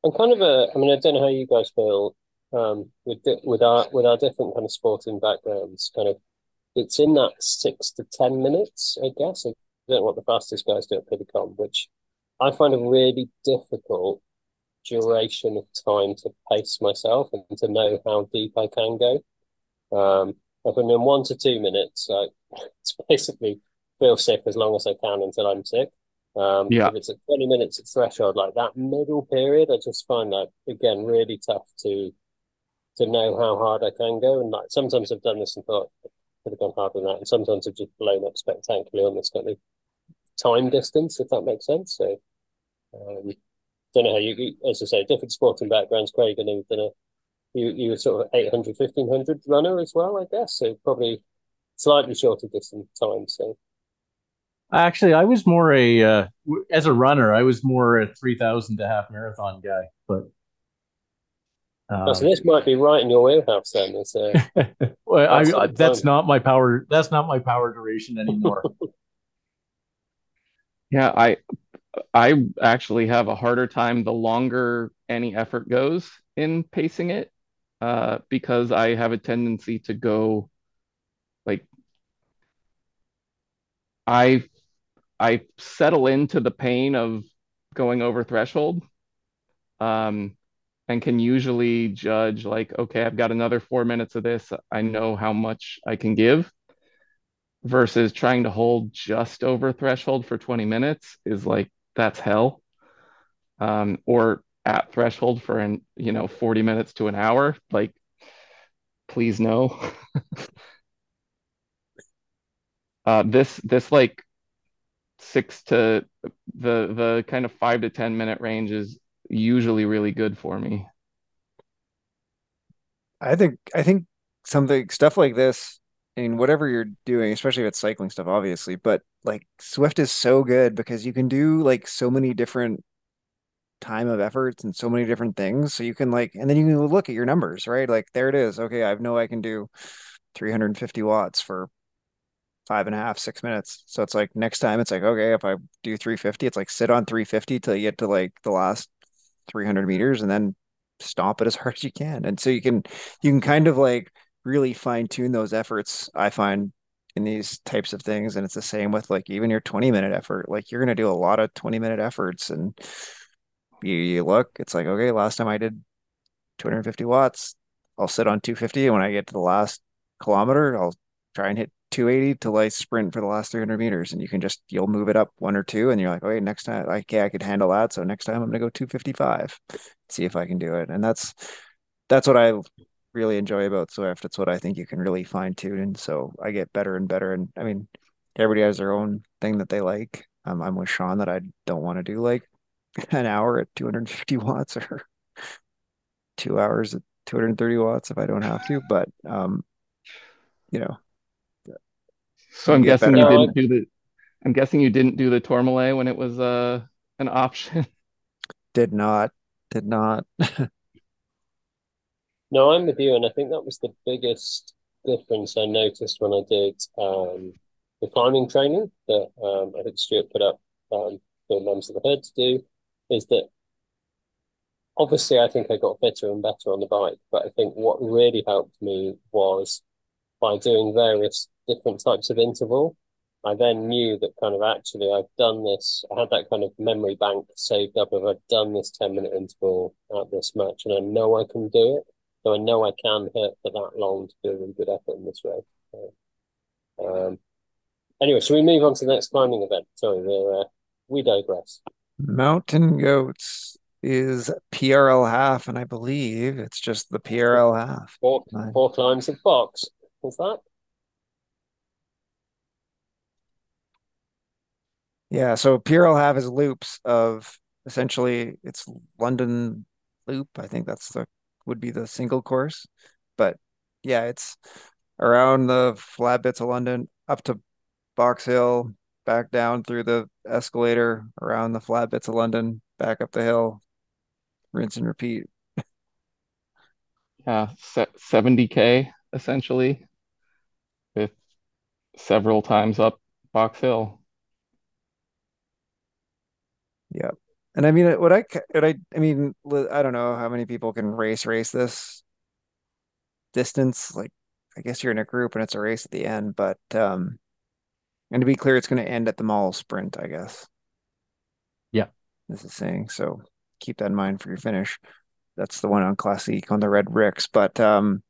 I'm kind of a, I mean, I don't know how you guys feel um, with di- with our with our different kind of sporting backgrounds. Kind of, it's in that six to ten minutes, I guess. I don't know what the fastest guys do at Petit KOM, which I find a really difficult duration of time to pace myself and to know how deep I can go. Um, if I'm in one to two minutes, I, [laughs] it's basically feel sick as long as I can until I'm sick. Um, Yeah. if it's at 20 minutes at threshold, like that middle period, I just find that again really tough to to know how hard I can go. And like sometimes I've done this and thought could have gone harder than that, and sometimes I've just blown up spectacularly on this kind of time distance, if that makes sense. So um, don't know how you, as I say, different sporting backgrounds, Craig. I know you've done a you you were sort of 800, 1500 runner as well, I guess. So probably slightly shorter distance time. So Actually, I was more a uh, as a runner, I was more a three thousand to half marathon guy. But Oh, so um, this might be right in your wheelhouse then. It's uh, [laughs] well, I, That's I, the that's not my power. That's not my power duration anymore. [laughs] Yeah, I I actually have a harder time the longer any effort goes in pacing it, uh, because I have a tendency to go like I I settle into the pain of going over threshold, um, and can usually judge like, okay, I've got another four minutes of this. I know how much I can give, versus trying to hold just over threshold for 20 minutes is like that's hell. Um, or at threshold for an, you know, 40 minutes to an hour, like please no. [laughs] Uh, this this like six to the the kind of five to ten minute range is usually really good for me. I think I think something stuff like this, I mean, whatever you're doing, especially if it's cycling stuff, obviously, but like Zwift is so good because you can do like so many different time of efforts and so many different things. So you can like, and then you can look at your numbers, right? Like there it is. Okay, I know I can do 350 watts for five and a half, six minutes. So it's like next time it's like, okay, if I do 350, it's like sit on 350 till you get to like the last 300 meters and then stomp it as [laughs] hard as you can. And so you can, you can kind of like really fine tune those efforts, I find in these types of things. And it's the same with like even your 20 minute effort. Like you're going to do a lot of 20 minute efforts and you, you look, it's like, okay, last time I did 250 watts, I'll sit on 250. And when I get to the last kilometer, I'll try and hit 280 till I sprint for the last 300 meters. And you can just, you'll move it up one or two. And you're like, okay, next time, okay, I could handle that. So next time I'm to go 255, see if I can do it. And that's, that's what I really enjoy about Zwift. It's what I think you can really fine tune. And so I get better and better. And I mean, everybody has their own thing that they like. Um, I'm with Sean that I don't want to do like [laughs] an hour at 250 watts or [laughs] two hours at 230 watts if I don't have to. But um, you know, So I'm guessing better. you didn't do the I'm guessing you didn't do the Tourmalet when it was uh an option. [laughs] did not, did not. No, I'm with you, and I think that was the biggest difference I noticed when I did um, the climbing training that um, I think Stuart put up um, for members of the herd to do, is that obviously I think I got fitter and better on the bike, but I think what really helped me was by doing various different types of interval. I then knew that kind of actually I've done this. I had that kind of memory bank saved up of I've done this 10 minute interval at this match and I know I can do it. So I know I can hit for that long to do a really good effort in this race. So, um, anyway, so we move on to the next climbing event? Sorry, uh, we digress. Mountain Goats is PRL half, and I believe it's just the PRL half. Four, four climbs of box. Is that? Yeah, so PRL half is loops of essentially it's London loop. I think that's the would be the single course. But yeah, it's around the flat bits of London up to Box Hill, back down through the escalator, around the flat bits of London, back up the hill, rinse and repeat. Yeah, 70k essentially, with several times up Box Hill. Yep. And I mean, what I, what I, I mean, I don't know how many people can race race this distance. Like, I guess you're in a group and it's a race at the end, but um, and to be clear, it's going to end at the mall sprint, I guess. Yeah, this is saying so. Keep that in mind for your finish. That's the one on Classique on the red bricks. But um,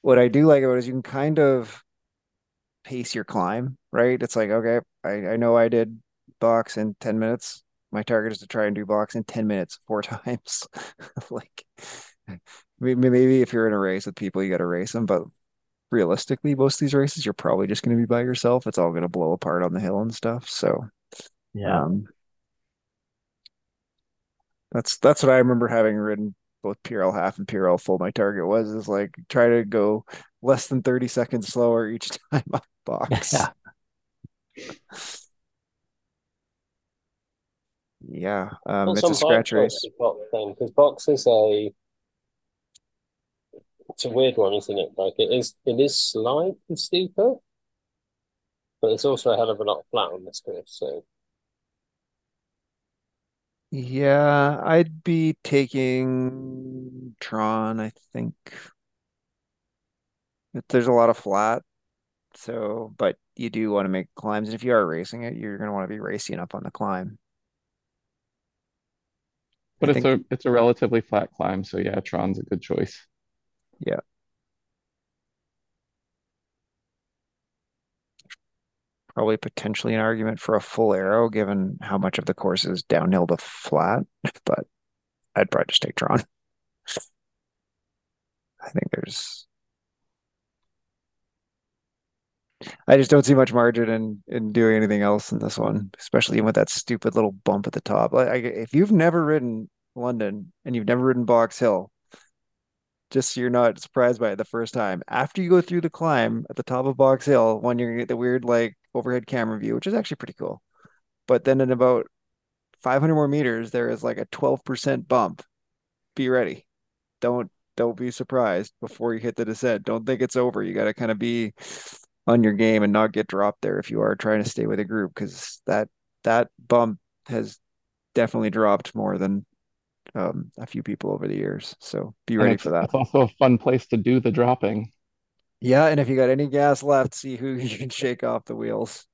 what I do like about it is you can kind of pace your climb, right? It's like, okay, I, I know I did box in 10 minutes my target is to try and do box in 10 minutes [laughs] four times. [laughs] Like maybe if you're in a race with people you got to race them but realistically most of these races you're probably just going to be by yourself. It's all going to blow apart on the hill and stuff so yeah. um, that's that's what i remember having ridden both PRL half and PRL full. My target was is like try to go less than 30 seconds slower each [laughs] time on box. Yeah Yeah, um, it's a scratch race. Because box is a it's a weird one, isn't it? Like it is it is slightly steeper, but it's also a hell of a lot flat on this course. So yeah, I'd be taking Tron, I think. There's a lot of flat, so but you do want to make climbs, and if you are racing it, you're going to want to be racing up on the climb. But I it's think, a it's a relatively flat climb, so yeah, Tron's a good choice. Yeah. Probably potentially an argument for a full aero, given how much of the course is downhill to flat, but I'd probably just take Tron. [laughs] I think there's I just don't see much margin in in doing anything else in this one, especially with that stupid little bump at the top. Like, if you've never ridden London and you've never ridden Box Hill, just so you're not surprised by it the first time. After you go through the climb at the top of Box Hill, when you're gonna get the weird like overhead camera view, which is actually pretty cool. But then in about 500 more meters, there is like a 12% bump. Be ready. Don't don't be surprised before you hit the descent. Don't think it's over. You got to kind of be on your game and not get dropped there if you are trying to stay with a group because that that bump has definitely dropped more than um, a few people over the years. So be ready for that. It's also a fun place to do the dropping. Yeah, and if you got any gas left, see who [laughs] you can shake off the wheels.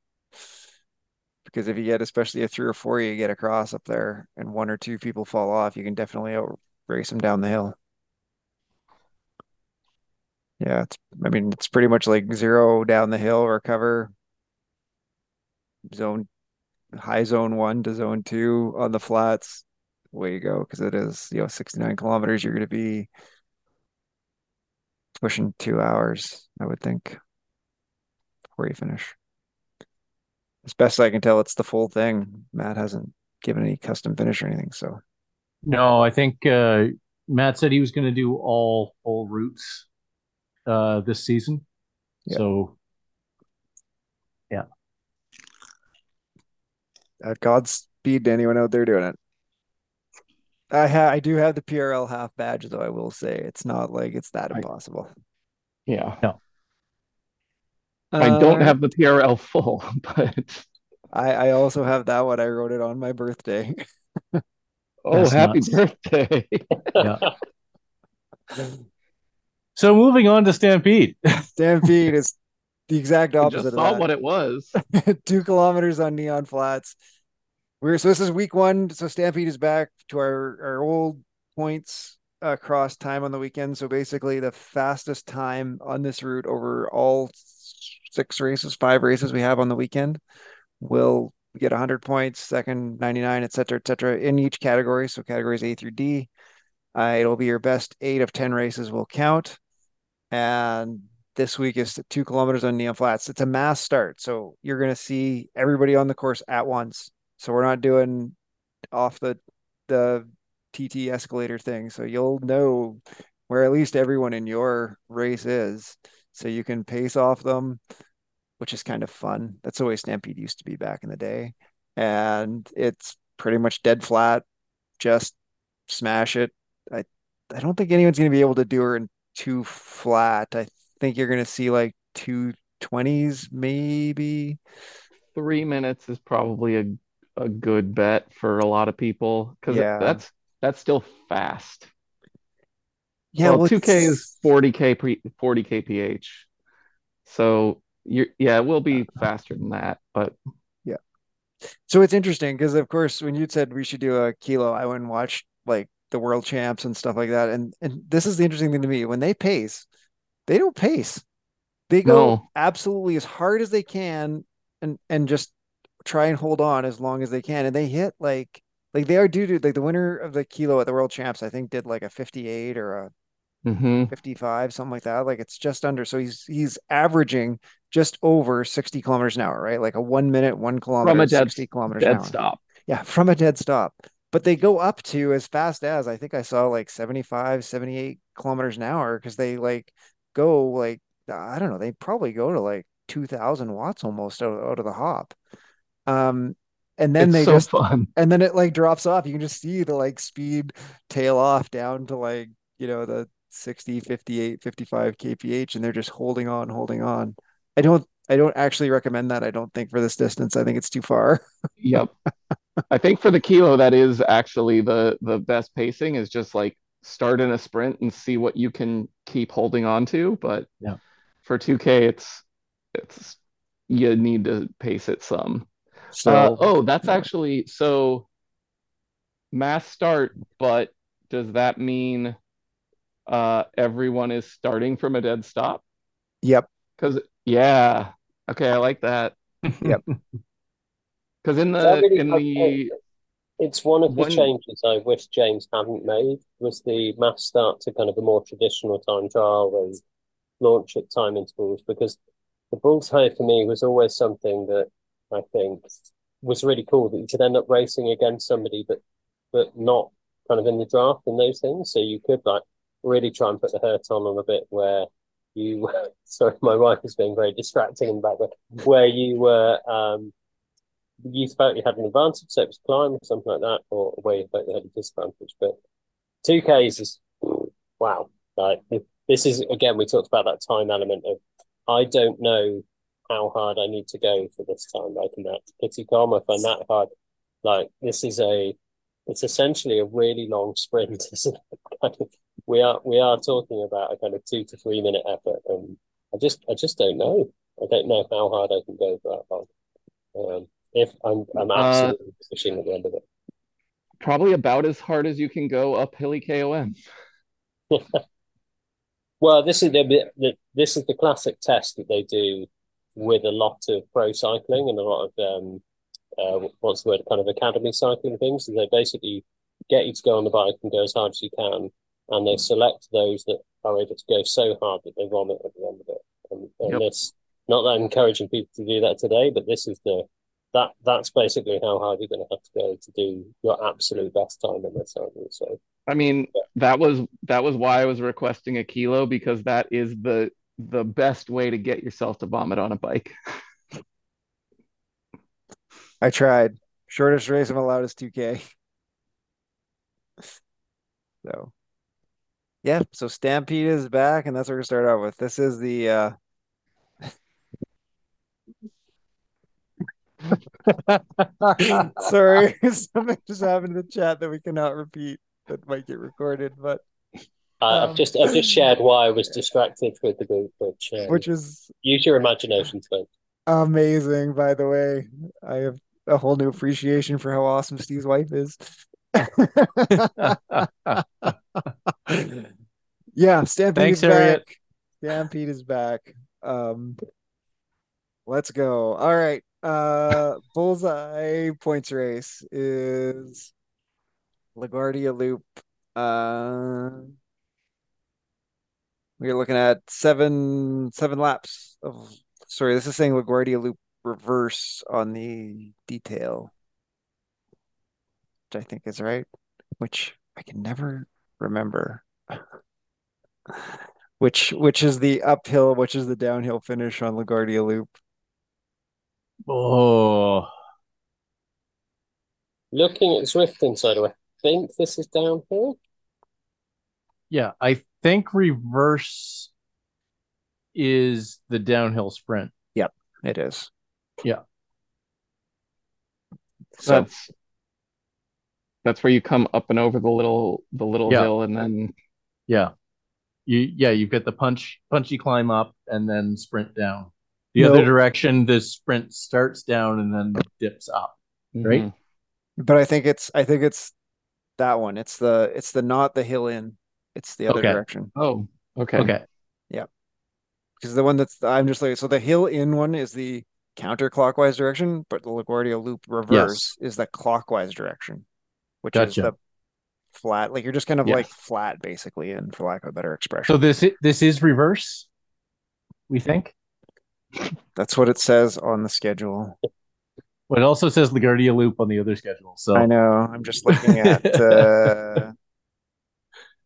Because if you get especially a three or four you get across up there and one or two people fall off, you can definitely out race them down the hill. Yeah, it's I mean it's pretty much like zero down the hill, recover zone high zone one to zone two on the flats. Way you go, because it is, you know, 69 kilometers, you're gonna be pushing two hours, I would think, before you finish. As best I can tell, it's the full thing. Matt hasn't given any custom finish or anything, so no, I think uh, Matt said he was going to do all full routes uh, this season. Yeah. So, yeah. Uh, Godspeed to anyone out there doing it. I ha I do have the PRL half badge, though I will say it's not like it's that I- impossible. Yeah. No. I don't Uh, have the PRL full, [laughs] but I I also have that one. I wrote it on my birthday. oh, That's happy nuts. birthday. Yeah. [laughs] So moving on to Stampede. [laughs] Stampede is the exact I opposite just of saw that. what it was. [laughs] two kilometers on neon flats. We're so this is week one. So Stampede is back to our our old points across time on the weekend. So basically, the fastest time on this route over all six races, five races we have on the weekend, will get 100 points. Second, 99, et cetera, et cetera, in each category. So categories A through D. Uh, it'll be your best eight of 10 races will count. And this week is two kilometers on Neon Flats. It's a mass start. So you're going to see everybody on the course at once. So we're not doing off the, the TT escalator thing. So you'll know where at least everyone in your race is. So you can pace off them, which is kind of fun. That's the way Stampede used to be back in the day. And it's pretty much dead flat. Just smash it. I I don't think anyone's going to be able to do her in two flat. I think you're going to see like two twenties maybe. Three minutes is probably a, a good bet for a lot of people because Yeah. that's that's still fast. Yeah, well, well, 2K is 40k pre 40 kph. So you're yeah, it will be faster than that, but yeah. So it's interesting because, of course, when you said we should do a kilo, I went and watched like the world champs and stuff like that. And and this is the interesting thing to me. When they pace, they don't pace. They go No. absolutely as hard as they can and and just try and hold on as long as they can. And they hit like like they are due to like the winner of the kilo at the world champs, I think did like a 58 or a mhm. 55, something like that. Like it's just under. So he's he's averaging just over 60 kilometers an hour, right? Like a one minute, one kilometer, from a dead 60 kilometers an dead hour. stop. Yeah, from a dead stop. But they go up to as fast as I think I saw like 75, 78 kilometers an hour because they like go like I don't know, they probably go to like 2000 watts almost out, out of the hop. Um and then it's they so just fun. [laughs] and then it like drops off. You can just see the like speed tail off down to like, you know, the 60, 58, 55 kph and they're just holding on, holding on. I don't I don't actually recommend that. I don't think for this distance. I think it's too far. [laughs] Yep. I think for the kilo, that is actually the the best pacing is just like start in a sprint and see what you can keep holding on to. But Yeah. for 2K, it's it's you need to pace it some. So Uh, oh, that's actually so mass start, but does that mean uh everyone is starting from a dead stop? yep. Because yeah, okay, I like that. Yep. [laughs] Because in the in the It's one of the One- changes I wish James hadn't made was the mass start to kind of a more traditional time trial and launch at time intervals because the bullseye for me was always something that I think was really cool that you could end up racing against somebody but but not kind of in the draft and those things. So you could like really try and put the hurt on them a bit where you [laughs] sorry, my wife is being very distracting in the background, where you were um you felt you had an advantage, so it was climb or something like that, or where you felt you had a disadvantage. But two Ks is wow. Like this is again, we talked about that time element of I don't know how hard I need to go for this time. Like in that Petit KOM, I find that hard. Like this is a it's essentially a really long sprint, [laughs] isn't it? Kind of, we are we are talking about a kind of two to three minute effort, and I just I just don't know. I don't know how hard I can go for that long. Um, if I'm I'm Uh, absolutely pushing at the end of it. probably about as hard as you can go up hilly KOM. [laughs] Well, this is the, the this is the classic test that they do with a lot of pro cycling and a lot of um uh what's the word kind of academy cycling things. And they basically get you to go on the bike and go as hard as you can, and they select those that are able to go so hard that they vomit at the end of it. And, and Yep. this not that I'm encouraging people to do that today, but this is the that that's basically how hard you're going to have to go to do your absolute best time in this. aren't? So I mean, that was that was why I was requesting a kilo because that is the the best way to get yourself to vomit on a bike. [laughs] I tried. Shortest race I'm allowed is 2K. [laughs] So yeah, so Stampede is back, and that's what we're gonna start out with. This is the uh [laughs] sorry, [laughs] something just happened in the chat that we cannot repeat that might get recorded, but Uh, Um, I've just I've just shared why I was [laughs] distracted with the group, which uh, which is use your imagination, folks. amazing, by the way. I have a whole new appreciation for how awesome Steve's wife is. yeah, Stampede Thanks, is back. Harriet. Stampede is back. Um, let's go. All right. Uh, bullseye points race is LaGuardia Loop. Uh, we're looking at seven seven laps of. Sorry, this is saying LaGuardia Loop reverse on the detail, which I think is right. Which I can never remember. [sighs] Which which is the uphill, which is the downhill finish on LaGuardia Loop. Oh, Looking at Zwift Insider, I think this is downhill. yeah. I think reverse is the downhill sprint. Yep, it is. Yeah. So That's that's where you come up and over the little the little Yeah. hill and then Yeah. You yeah, you've got the punch punchy climb up and then sprint down. The No. other direction, the sprint starts down and then dips up. Right? Mhm. but I think it's I think it's that one. It's the it's the not the hill in. It's the other Okay. direction. Oh, okay. Okay. Yeah, because the one that's I'm just like so the hill in one is the counterclockwise direction, but the LaGuardia Loop reverse is the clockwise direction, which is the flat. Like you're just kind of Yes. like flat basically, and for lack of a better expression. So this this is reverse, we think. That's what it says on the schedule. Well, it also says LaGuardia Loop on the other schedule. So I know. I'm just looking [laughs] at uh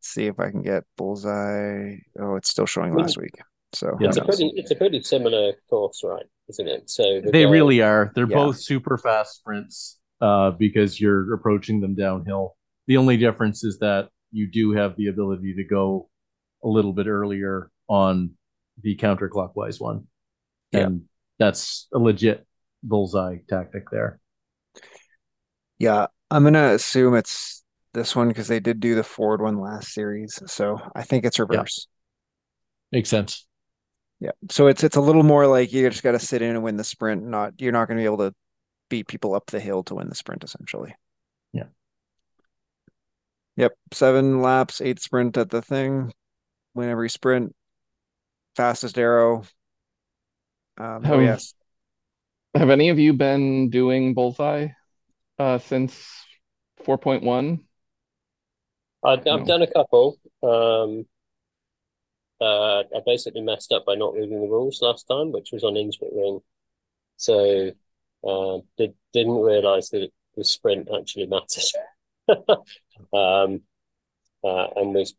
see if I can get bullseye. Oh, it's still showing last week. So Yeah. It's a pretty it's a pretty similar course, right? Isn't it? So the they guy- really are. They're Yeah. both super fast sprints uh, because you're approaching them downhill. The only difference is that you do have the ability to go a little bit earlier on the counterclockwise one. Yeah. And that's a legit bullseye tactic there. Yeah, I'm gonna assume it's this one because they did do the Ford one last series. So I think it's reverse. Makes sense. Yeah. So it's it's a little more like you just got to sit in and win the sprint. Not you're not going to be able to beat people up the hill to win the sprint essentially. Yeah. Yep. Seven laps, eight sprint at the thing. Win every sprint. Fastest aero. Um, oh Have- yes. Have any of you been doing bullseye uh since 4.1? I've, I've done a couple. Um, uh, I basically messed up by not reading the rules last time, which was on Innsbruck Ring. So, uh, did, didn't realize that the sprint actually matters. [laughs] um, uh, and was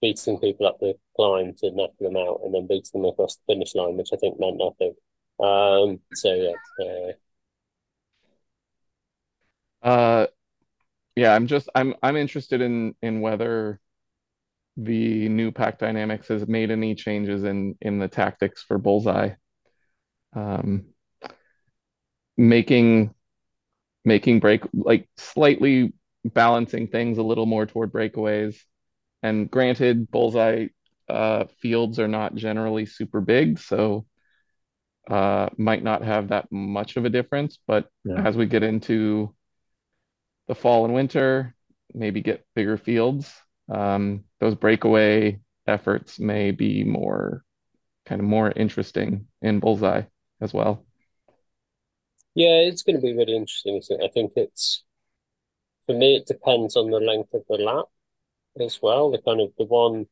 beating people up the climb to knock them out and then beating them across the finish line, which I think meant nothing. Um, so yeah, uh, Uh yeah, I'm just I'm I'm interested in in whether the new pack dynamics has made any changes in in the tactics for bullseye. Um making making break like slightly balancing things a little more toward breakaways. And granted, bullseye uh fields are not generally super big, so uh might not have that much of a difference, but Yeah. as we get into the fall and winter, maybe get bigger fields. Um, those breakaway efforts may be more kind of more interesting in bullseye as well. Yeah, it's going to be really interesting, isn't it? I think it's for me, it depends on the length of the lap as well. The kind of the one,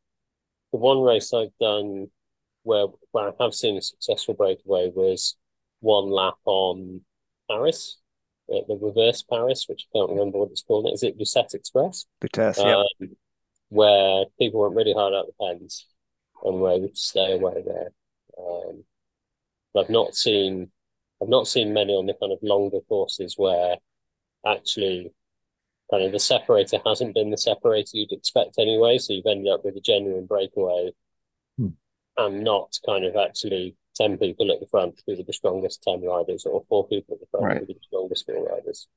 the one race I've done where where I have seen a successful breakaway was one lap on Paris, uh, the reverse Paris, which I can't remember what it's called. Is it Lutece Express? The test. Yeah. Um, where people went really hard out the pens and were able to stay away there. Um, I've not seen I've not seen many on the kind of longer courses where actually kind of the separator hasn't been the separator you'd expect anyway. So you've ended up with a genuine breakaway hmm. and not kind of actually 10 people at the front who are the strongest 10 riders or four people at the front right. who were the strongest four riders.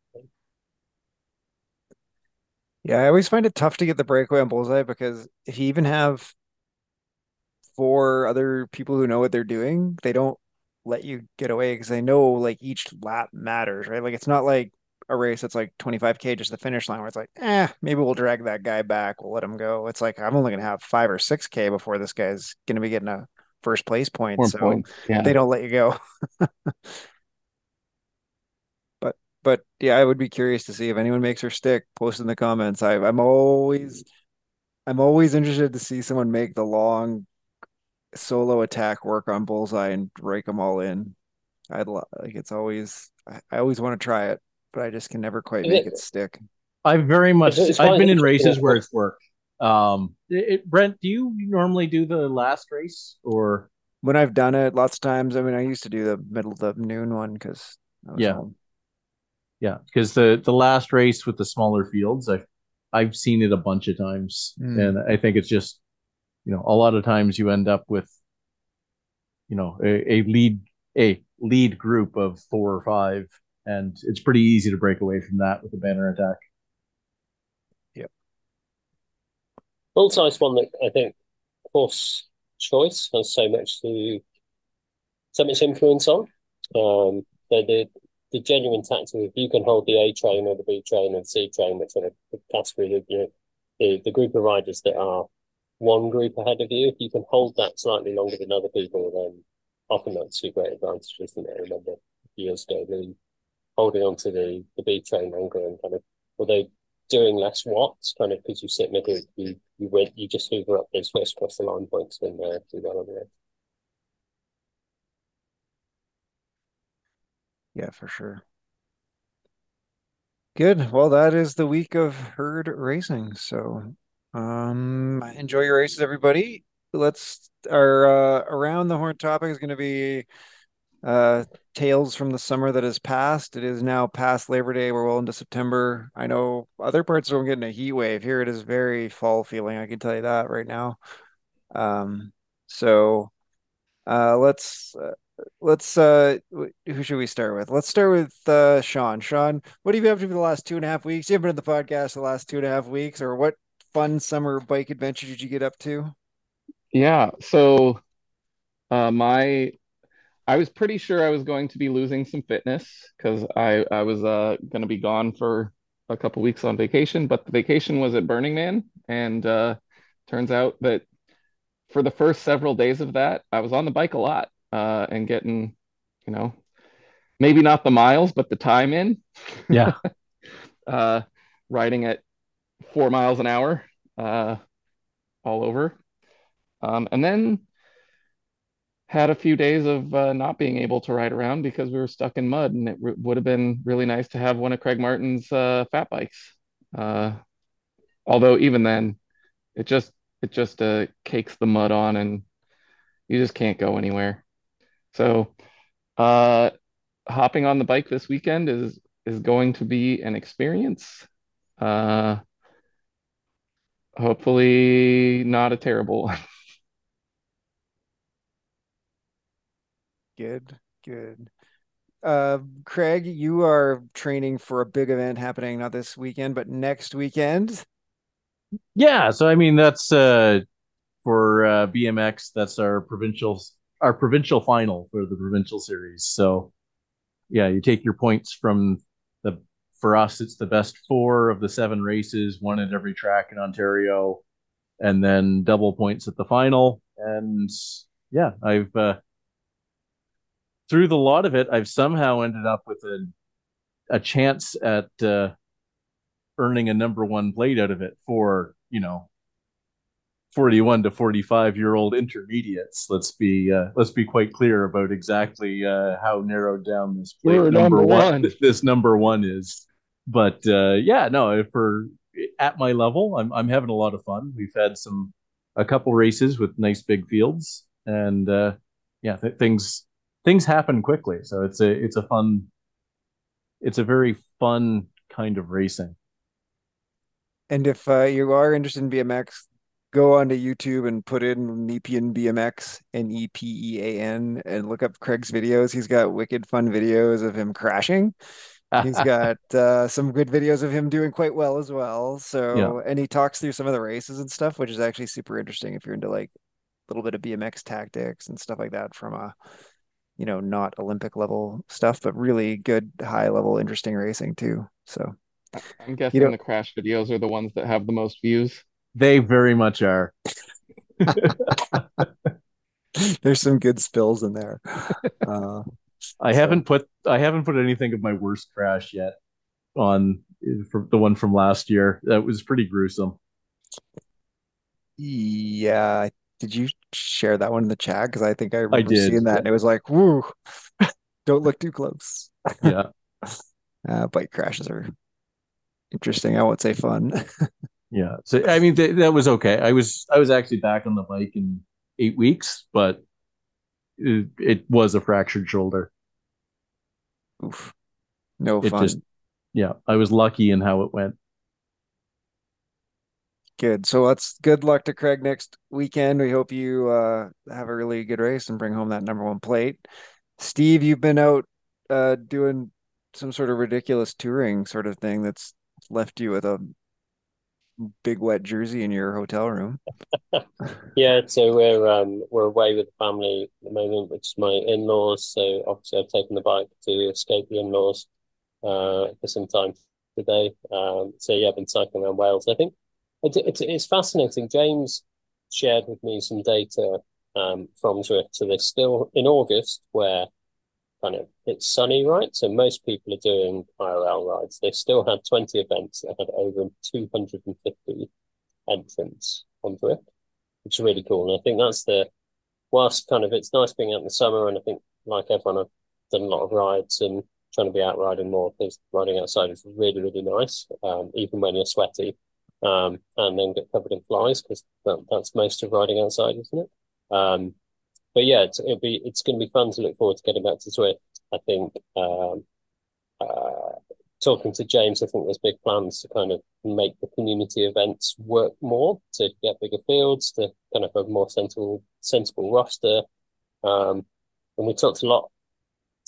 Yeah, I always find it tough to get the breakaway on Bullseye because if you even have four other people who know what they're doing, they don't let you get away because they know like each lap matters, right? Like it's not like a race that's like 25k just the finish line where it's like, eh, maybe we'll drag that guy back, we'll let him go. It's like I'm only gonna have five or six k before this guy's gonna be getting a first place point, so points. Yeah. they don't let you go. [laughs] but but yeah, I would be curious to see if anyone makes her stick. Post in the comments. I, I'm always I'm always interested to see someone make the long solo attack work on bullseye and break them all in. I'd like it's always I always want to try it, but I just can never quite make it, it stick. I've very much I've been in races where it's worked. Um, it, Brent, do you normally do the last race or when I've done it lots of times? I mean, I used to do the middle of the noon one because yeah, home. yeah, because the the last race with the smaller fields, I've I've seen it a bunch of times, mm. and I think it's just you know a lot of times you end up with you know a, a lead a lead group of four or five and it's pretty easy to break away from that with a banner attack. Yep. Bullseye's one that i think course choice has so much to so much influence on. Um the the, the genuine tactic if you can hold the a train or the b train and c train which are the category of you the, the group of riders that are one group ahead of you, if you can hold that slightly longer than other people, then often that's a great advantage, isn't it? I remember years ago, really holding on to the, the B train longer and kind of, although doing less watts, kind of because you sit in a group, you you went, you just hoover up those first across the line points and uh, do well on the end. Yeah, for sure. Good. Well, that is the week of herd racing. So um, enjoy your races, everybody. Let's our uh, around the horn topic is going to be uh tales from the summer that has passed. It is now past Labor Day. We're well into September. I know other parts are getting a heat wave. Here it is very fall feeling. I can tell you that right now. Um, so uh, let's uh, let's uh who should we start with let's start with uh sean sean what have you been up to for the last two and a half weeks you haven't been in the podcast the last two and a half weeks or what fun summer bike adventure did you get up to? Yeah, so uh, my I was pretty sure I was going to be losing some fitness because I I was uh, going to be gone for a couple weeks on vacation, but the vacation was at Burning Man, and uh, turns out that for the first several days of that, I was on the bike a lot uh, and getting, you know, maybe not the miles, but the time in. Yeah. [laughs] uh, riding at four miles an hour uh, all over. Um, and then had a few days of uh, not being able to ride around because we were stuck in mud, and it r- would have been really nice to have one of Craig Martin's uh, fat bikes. Uh, although even then, it just it just uh, cakes the mud on, and you just can't go anywhere. So, uh, hopping on the bike this weekend is is going to be an experience. Uh, hopefully not a terrible [laughs] one. Good, good. Uh, Craig, you are training for a big event happening not this weekend, but next weekend. Yeah, so I mean that's uh for uh, BMX. That's our provincial our provincial final for the provincial series. So yeah, you take your points from the for us, it's the best four of the seven races, one at every track in Ontario, and then double points at the final. And yeah, I've uh, through the lot of it, I've somehow ended up with a a chance at uh, earning a number one blade out of it for you know 41 to 45 year old intermediates. Let's be uh, let's be quite clear about exactly uh, how narrowed down this plate number, number one, one. [laughs] this number one is. But uh, yeah, no, for at my level, I'm I'm having a lot of fun. We've had some a couple races with nice big fields, and uh, yeah, th- things things happen quickly. So it's a it's a fun, it's a very fun kind of racing. and if uh, you are interested in BMX, go onto YouTube and put in Nepean BMX, N E P E A N, and look up Craig's videos. He's got wicked fun videos of him crashing. He's [laughs] got uh, some good videos of him doing quite well as well. So, Yeah. and he talks through some of the races and stuff, which is actually super interesting if you're into like a little bit of BMX tactics and stuff like that from a, you know, not Olympic level stuff, but really good high level, interesting racing too. So, I'm you guessing know, the crash videos are the ones that have the most views. They very much are. [laughs] there's some good spills in there. Uh, I so haven't put I haven't put anything of my worst crash yet on for the one from last year. That was pretty gruesome. yeah, did you share that one in the chat? Because I think I I remember did. seeing that Yeah. and it was like, woo, [laughs] don't look too close. Yeah. [laughs] Uh, bike crashes are interesting. I won't say fun. [laughs] Yeah. So I mean th that was okay. I was I was actually back on the bike in eight weeks, but it, it was a fractured shoulder. Oof, no It fun. just yeah, I was lucky in how it went. Good. So let's good luck to Craig next weekend. We hope you uh, have a really good race and bring home that number one plate. Steve, you've been out uh, doing some sort of ridiculous touring sort of thing that's left you with a big wet jersey in your hotel room. [laughs] Yeah, so we're um we're away with the family at the moment, which is my in-laws. So obviously I've taken the bike to escape the in-laws uh for some time today. Um so yeah, I've been cycling around Wales. I think it's it's, it's fascinating. James shared with me some data um from. So they're still in August where kind of it's sunny, right? So most people are doing IRL rides. They still had 20 events that had over 250 entrants onto it, which is really cool. And I think that's the whilst kind of it's nice being out in the summer, and I think like everyone, I've done a lot of rides and trying to be out riding more because riding outside is really, really nice, um, even when you're sweaty, um, and then get covered in flies because that, that's most of riding outside, isn't it? Um, but yeah, it's, it'll be it's going to be fun to look forward to getting back to Zwift. I think um, uh, talking to James, I think there's big plans to kind of make the community events work more to get bigger fields, to kind of have a more sensible sensible roster. Um, and we talked a lot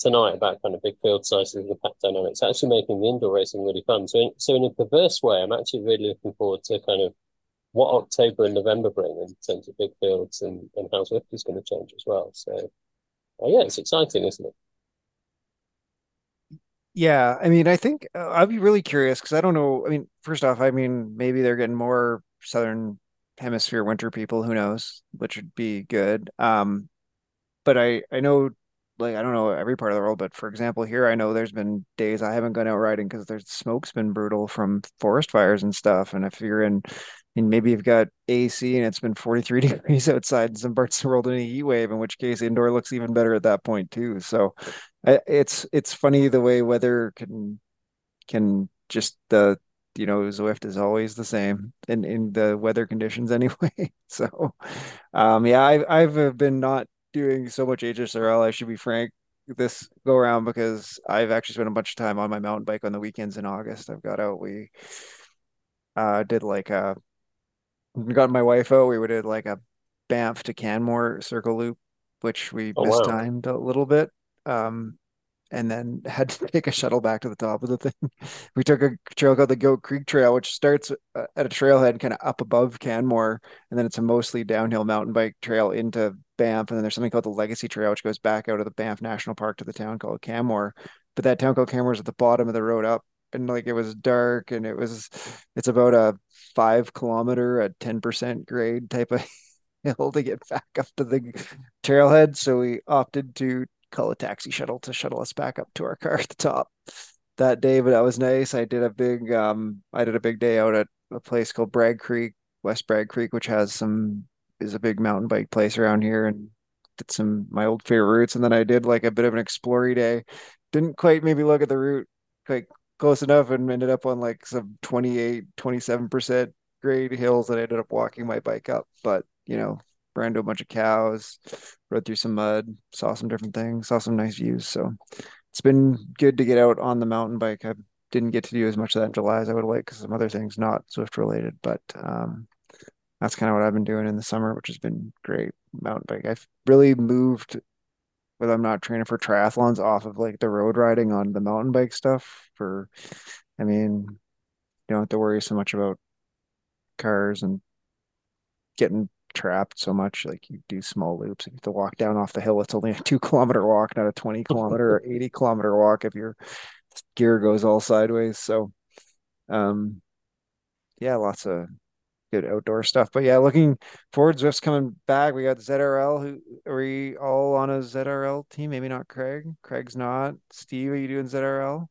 tonight about kind of big field sizes and the pack dynamics, actually making the indoor racing really fun. So, in, so in a perverse way, I'm actually really looking forward to kind of what October and November bring in terms of big fields and, and how Zwift is going to change as well. So, uh, yeah, it's exciting, isn't it? Yeah, I mean, I think uh, I'd be really curious because I don't know. I mean, first off, I mean, maybe they're getting more Southern Hemisphere winter people, who knows, which would be good. Um, but I I know like I don't know every part of the world, but for example, here I know there's been days I haven't gone out riding because there's smoke's been brutal from forest fires and stuff. And if you're in and maybe you've got AC and it's been 43 [laughs] degrees outside in some parts of the world in a heat wave, in which case indoor looks even better at that point too. So it's it's funny the way weather can can just the you know Zwift is always the same in in the weather conditions [laughs] anyway. So um yeah, I've I've uh, been not doing so much HSRL, I should be frank, this go around because I've actually spent a bunch of time on my mountain bike on the weekends in August. I've got out, we uh did like a got my wife out, we did like a Banff to Canmore circle loop, which we Oh wow. mistimed a little bit. Um and then had to [laughs] take a shuttle back to the top of the thing. [laughs] We took a trail called the Goat Creek Trail, which starts uh, at a trailhead kind of up above Canmore, and then it's a mostly downhill mountain bike trail into Banff. And then there's something called the Legacy Trail, which goes back out of the Banff National Park to the town called Canmore. But that town called Canmore is at the bottom of the road up, and like it was dark, and it was it's about a five kilometer, a 10% grade type of [laughs] hill to get back up to the trailhead. So we opted to call a taxi shuttle to shuttle us back up to our car [laughs] at the top that day. But that was nice. I did a big um I did a big day out at a place called Bragg Creek, West Bragg Creek, which has some is a big mountain bike place around here and did some my old favorite routes. And then I did like a bit of an explory day. Didn't quite maybe look at the route quite close enough and ended up on like some 28, 27% grade hills that I ended up walking my bike up. But you know, ran to a bunch of cows, rode through some mud, saw some different things, saw some nice views. So it's been good to get out on the mountain bike. I've didn't get to do as much of that in July as I would like because some other things not Zwift related. But um, that's kind of what I've been doing in the summer, which has been great. Mountain bike. I've really moved when I'm not training for triathlons off of like the road riding on the mountain bike stuff. For, I mean, you don't have to worry so much about cars and getting trapped so much. Like you do small loops. You have to walk down off the hill. It's only a [laughs] two kilometer walk, not a 20 kilometer or 80 kilometer walk if your gear goes all sideways. So, um, yeah, lots of good outdoor stuff. But yeah, looking forward. Zwift's coming back. We got ZRL. Who are we all on a ZRL team? Maybe not Craig. Craig's not. Steve, are you doing ZRL?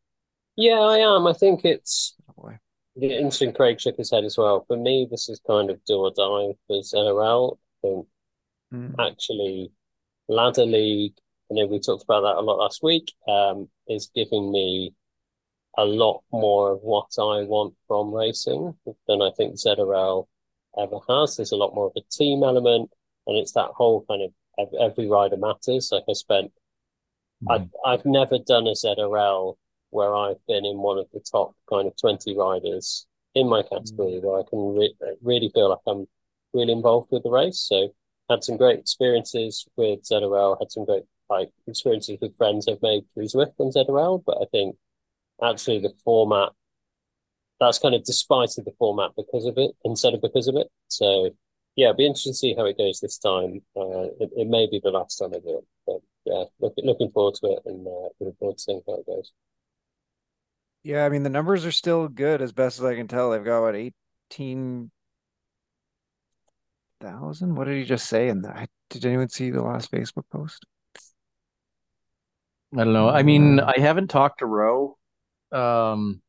Yeah, I am. I think it's Oh boy. Yeah, interesting. Craig shook his head as well. For me, this is kind of do or die for ZRL. I think Hmm. actually ladder league. I know we talked about that a lot last week. Um, is giving me a lot more of what I want from racing than I think ZRL ever has. There's a lot more of a team element, and it's that whole kind of every rider matters. Like I spent, I've I've never done a ZRL where I've been in one of the top kind of 20 riders in my category where I can re really feel like I'm really involved with the race. So had some great experiences with ZRL, had some great like experiences with friends I've made through Zwift on ZRL, but I think actually the format that's kind of despite of the format because of it instead of because of it. So yeah, it'd be interesting to see how it goes this time. Uh, it, it may be the last time I do it, but yeah, look, looking forward to it and uh, looking forward to seeing how it goes. Yeah, I mean the numbers are still good as best as I can tell. They've got what 18,000? What did he just say that? Did anyone see the last Facebook post? I don't know. I mean, Uh, I haven't talked to Roe. Um,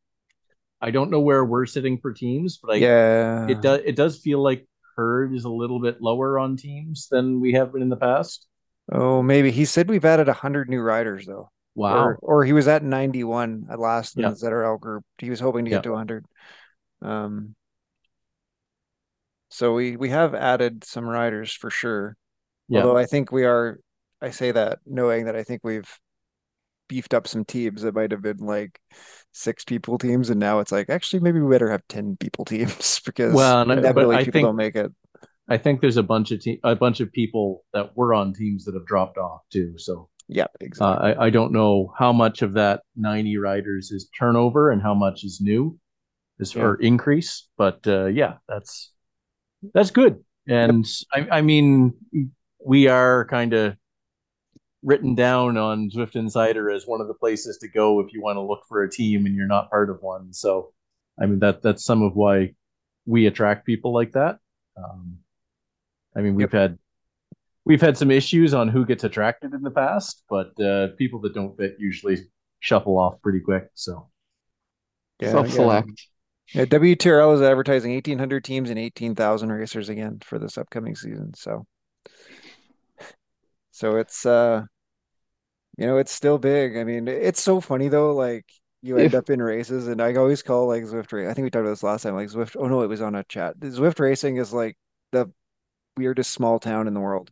I don't know where we're sitting for teams, but I Yeah. it does it does feel like Herd is a little bit lower on teams than we have been in the past. Oh, maybe he said we've added 100 new riders though. Wow. Or or he was at 91 at last in Yeah. the ZRL group. He was hoping to Yeah. get to 100. Um, so we we have added some riders for sure. Yeah. Although I think we are, I say that knowing that I think we've beefed up some teams that might have been like six people teams, and now it's like actually maybe we better have 10 people teams [laughs] because Well, and inevitably I people think- don't make it. I think there's a bunch of te- a bunch of people that were on teams that have dropped off too. So Yeah, uh, exactly. I I don't know how much of that 90 riders is turnover and how much is new, is Yeah. or increase. But uh, yeah, that's that's good. And I I mean we are kind of written down on Zwift Insider as one of the places to go if you want to look for a team and you're not part of one. So, I mean that that's some of why we attract people like that. Um, I mean we've had we've had some issues on who gets attracted in the past, but uh, people that don't fit usually shuffle off pretty quick. So, Yeah, yeah. Self-select. Yeah, WTRL is advertising 1,800 teams and 18,000 racers again for this upcoming season. So, so it's uh, you know, it's still big. I mean, it's so funny though. Like you end If- up in races, and I always call like Zwift race. I think we talked about this last time. Like Zwift. Oh no, it was on a chat. Zwift racing is like the weirdest small town in the world.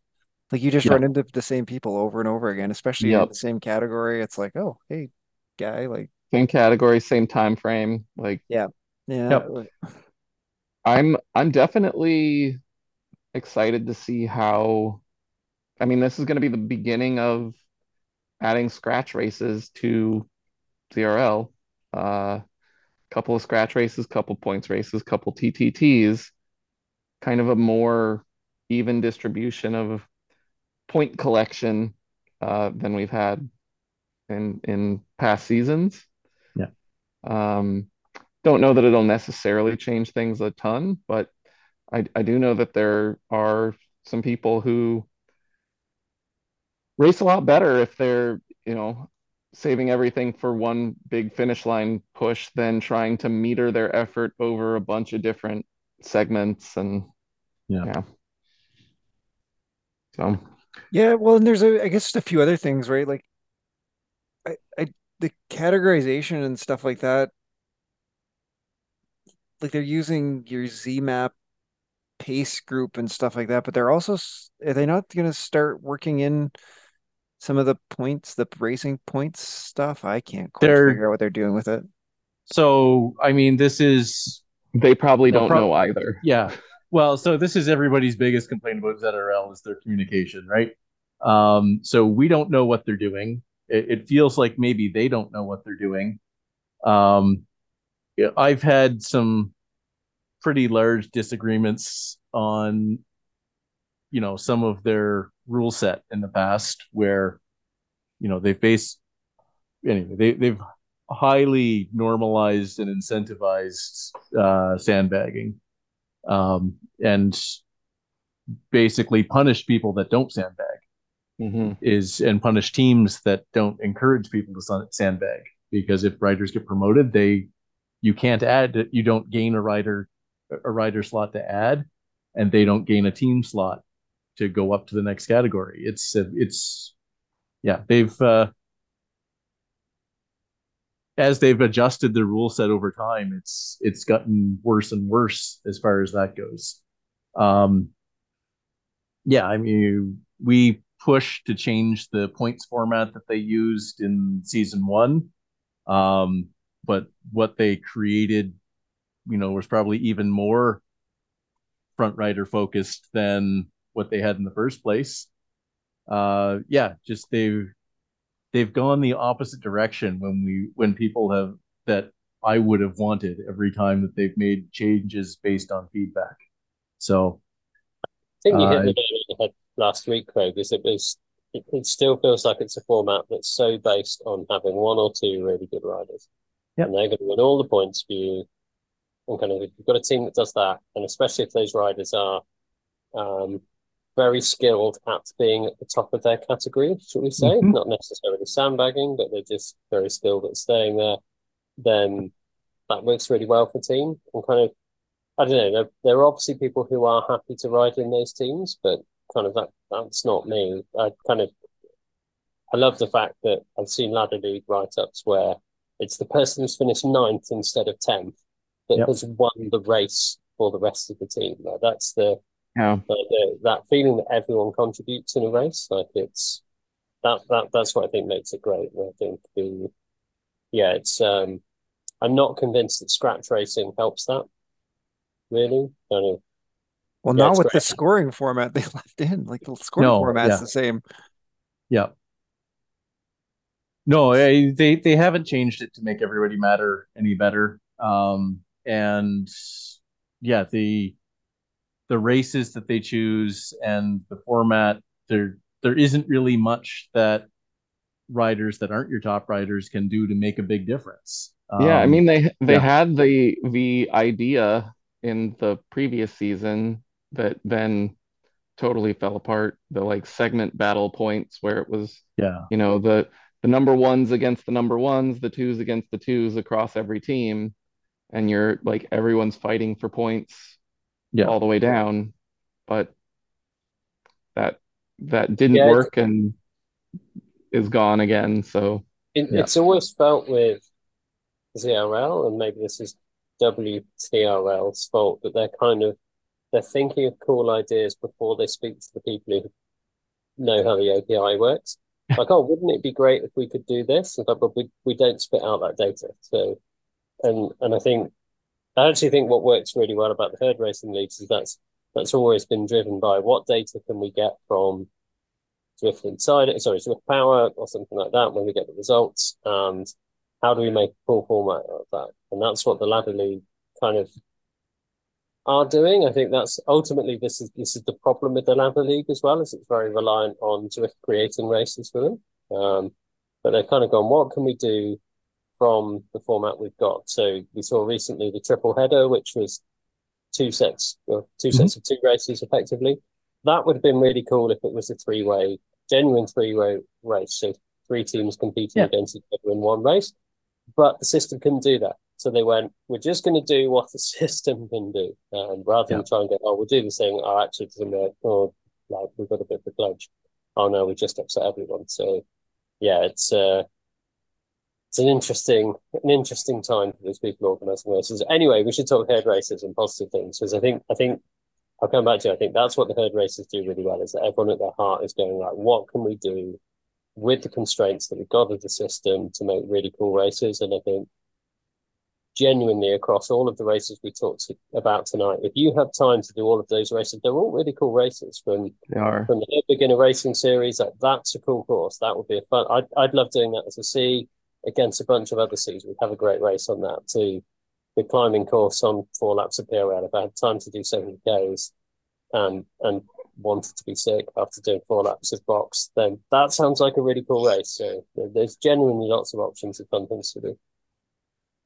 Like you just Yeah. run into the same people over and over again, especially in the same category. It's like, oh, hey, guy, like Same category, same time frame. Like yeah, Yep. I'm I'm definitely excited to see how I mean this is going to be the beginning of adding scratch races to ZRL. Uh couple of scratch races, couple points races, couple TTTs, kind of a more even distribution of point collection uh, than we've had in in past seasons. Yeah. Um, don't know that it'll necessarily change things a ton, but I I do know that there are some people who race a lot better if they're, you know, saving everything for one big finish line push than trying to meter their effort over a bunch of different segments and Yeah. yeah. So Yeah, well, and there's a, I guess just a few other things, right? Like, I, I, the categorization and stuff like that, like they're using your ZMap pace group and stuff like that, but they're also, s- are they not going to start working in some of the points, the racing points stuff? I can't quite They're- figure out what they're doing with it. So, I mean, this is They probably don't prob- know either. yeah. [laughs] Well, so this is everybody's biggest complaint about ZRL is their communication, right? Um, so we don't know what they're doing. It, it feels like maybe they don't know what they're doing. Um, I've had some pretty large disagreements on, you know, some of their rule set in the past where, you know, they've based anyway, they they've highly normalized and incentivized uh, sandbagging, um, and basically punish people that don't sandbag hmm is and punish teams that don't encourage people to sandbag because if riders get promoted, they you can't add you don't gain a rider a rider slot to add, and they don't gain a team slot to go up to the next category. It's it's yeah they've uh, as they've adjusted the rule set over time, it's it's gotten worse and worse as far as that goes. Um, yeah, I mean, we pushed to change the points format that they used in season one, um, but what they created, you know, was probably even more front rider focused than what they had in the first place. Uh, yeah, just they've they've gone the opposite direction when we when people have that I would have wanted every time that they've made changes based on feedback. So I think you hit Uh, the nail on the head last week, Craig, is it was it, it still feels like it's a format that's so based on having one or two really good riders. Yep. And they're going to win all the points for you. And kind of if you've got a team that does that, and especially if those riders are um, very skilled at being at the top of their category, should we say? Mhm. Not necessarily sandbagging, but they're just very skilled at staying there, then that works really well for team. And kind of I don't know. There, there are obviously people who are happy to ride in those teams, but kind of that that's not me. I kind of I love the fact that I've seen ladder league write ups where it's the person who's finished ninth instead of tenth that Yep. has won the race for the rest of the team. Like that's the, Yeah. the, the that feeling that everyone contributes in a race. Like it's that that that's what I think makes it great. And I think the yeah, it's um I'm not convinced that scratch racing helps that. Really, I don't know. Well, Yeah, not it's with the scoring format they [laughs] left in. Like the scoring No, format's yeah. the same. Yeah. No, they they haven't changed it to make everybody matter any better. Um, and yeah, the the races that they choose and the format, there there isn't really much that riders that aren't your top riders can do to make a big difference. Yeah, I Um, mean they they yeah. had the the idea in the previous season that then totally fell apart. The like segment battle points where it was, yeah, you know, the the number ones against the number ones, the twos against the twos across every team, and you're like everyone's fighting for points yeah, all the way down. But that that didn't Yeah, work and is gone again. So It, Yeah. It's always felt with ZRL, and maybe this is WTRL's fault, but they're kind of they're thinking of cool ideas before they speak to the people who know how the API works. [laughs] Like, oh, wouldn't it be great if we could do this? And like, but we we don't spit out that data. So, and and I think I actually think what works really well about the herd racing leagues is that's that's always been driven by what data can we get from Zwift Insider, sorry, ZwiftPower or something like that when we get the results, and how do we make a full format of that? And that's what the ladder league kind of are doing. I think that's ultimately this is this is the problem with the ladder league as well, is it's very reliant on Zwift creating races for them. Um, but they've kind of gone, what can we do from the format we've got? So we saw recently the triple header, which was two sets, well, 2 sets of two races effectively. That would have been really cool if it was a three way, genuine three way race. So three teams competing Yeah. against each other in one race. But the system couldn't do that. So they went, we're just going to do what the [laughs] system can do. Um, rather than Yeah. try and go, oh, we'll do this thing. Oh, actually, it doesn't work. Or like, we've got a bit of a glitch. Oh, no, we just upset everyone. So yeah, it's, uh, it's an interesting, an interesting time for these people organising races. Anyway, we should talk herd races and positive things because I think, I think I'll come back to. You. I think that's what the herd races do really well is that everyone at their heart is going like, what can we do with the constraints that we've got of the system to make really cool races? And I think genuinely across all of the races we talked about tonight, if you have time to do all of those races, they're all really cool races from from the beginner racing series. Like, that's a cool course. That would be a fun. I'd I'd love doing that as a C against a bunch of other Cs. We'd have a great race on that too. The climbing course on four laps of PRL. If I had time to do seventy Ks, and and wanted to be sick after doing four laps of box, then that sounds like a really cool race. So there's genuinely lots of options of fun things to do.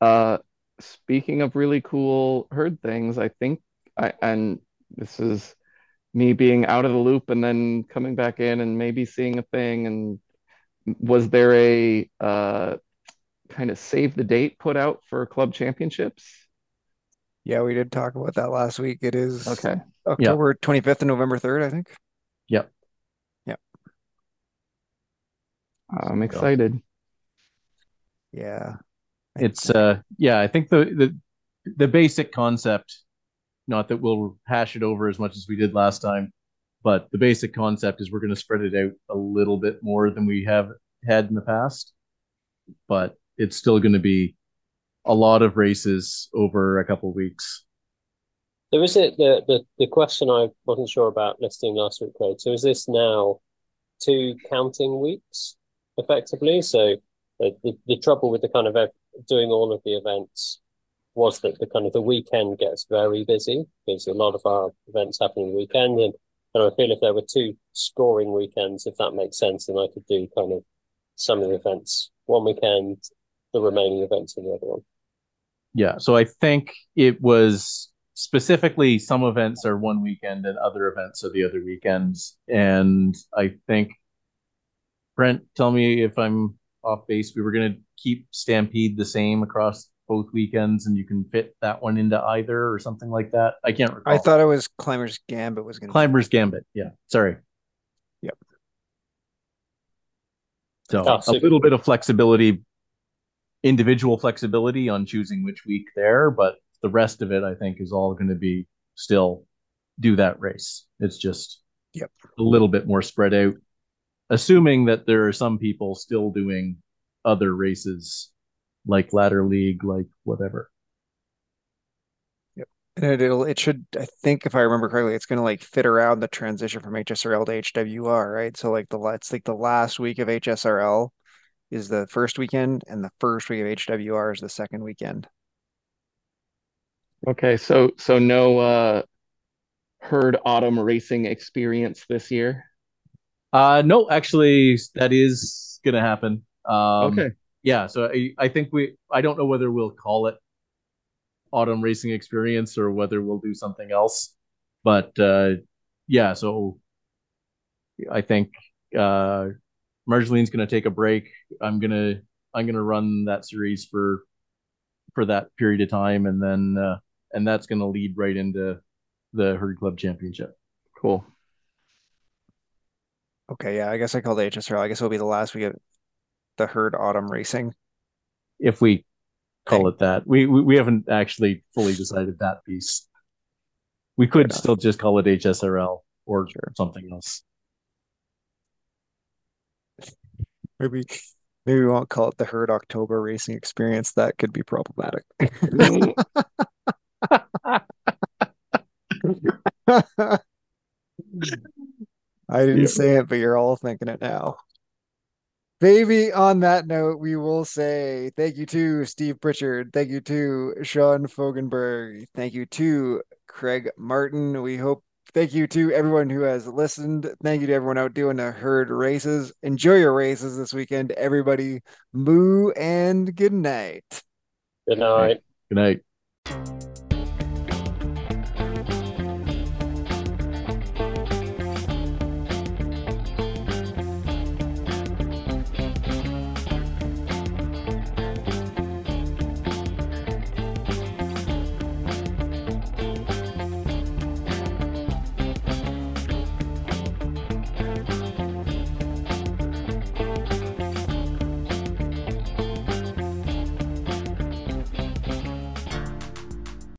Uh, speaking of really cool herd things, I think I and this is me being out of the loop and then coming back in and maybe seeing a thing. And was there a uh, kind of save the date put out for club championships? Yeah, we did talk about that last week. It is Okay. October 25th and November 3rd, I think. Yep. Yep. I'm excited. Yeah. It's uh yeah, I think the the the basic concept, not that we'll hash it over as much as we did last time, but the basic concept is we're going to spread it out a little bit more than we have had in the past. But it's still going to be a lot of races over a couple of weeks. So is it the, the the question I wasn't sure about listing last week, Craig? So is this now two counting weeks effectively? So the, the, the trouble with the kind of doing all of the events was that the kind of the weekend gets very busy because a lot of our events happen in the weekend and, and I feel if there were two scoring weekends, if that makes sense, then I could do kind of some of the events one weekend, the remaining events in the other one. Yeah, so I think it was specifically some events are one weekend and other events are the other weekends. And I think Brent, tell me if I'm off base. We were going to keep Stampede the same across both weekends, and you can fit that one into either or something like that. I can't recall. I thought it was Climbers Gambit was going to Climbers Gambit. Yeah, sorry. Yep. So Oh, a little bit of flexibility, individual flexibility on choosing which week there, but the rest of it, I think, is all going to be still do that race. It's just Yep. a little bit more spread out, assuming that there are some people still doing other races like ladder league, like whatever. Yep. And it, it'll it should I think if I remember correctly, it's gonna like fit around the transition from HSRL to HWR, right? So like the it's like the last week of HSRL is the first weekend, and the first week of HWR is the second weekend. Okay, so so no uh herd autumn racing experience this year. Uh, no, actually, that is going to happen. Um, Okay. Yeah, so I, I think we, I don't know whether we'll call it autumn racing experience or whether we'll do something else. But uh, yeah, so I think uh, Marjolaine's going to take a break. I'm gonna I'm gonna run that series for for that period of time, and then uh, and that's to lead right into the herd club championship. Cool. Okay, yeah, I guess I called it HSRL. I guess it'll be the last week of the herd autumn racing. if we call it that. We, we we haven't actually fully decided that piece. We could still just call it HSRL or Sure. something else. Maybe maybe we won't call it the herd October racing experience. That could be problematic. [laughs] [laughs] I didn't Yeah. say it, but you're all thinking it now. Baby, on that note, we will say thank you to Steve Pritchard. Thank you to Sean Fogenberg. Thank you to Craig Martin. We hope, thank you to everyone who has listened. Thank you to everyone out doing the herd races. Enjoy your races this weekend, everybody. Moo and good night. Good night. Good night.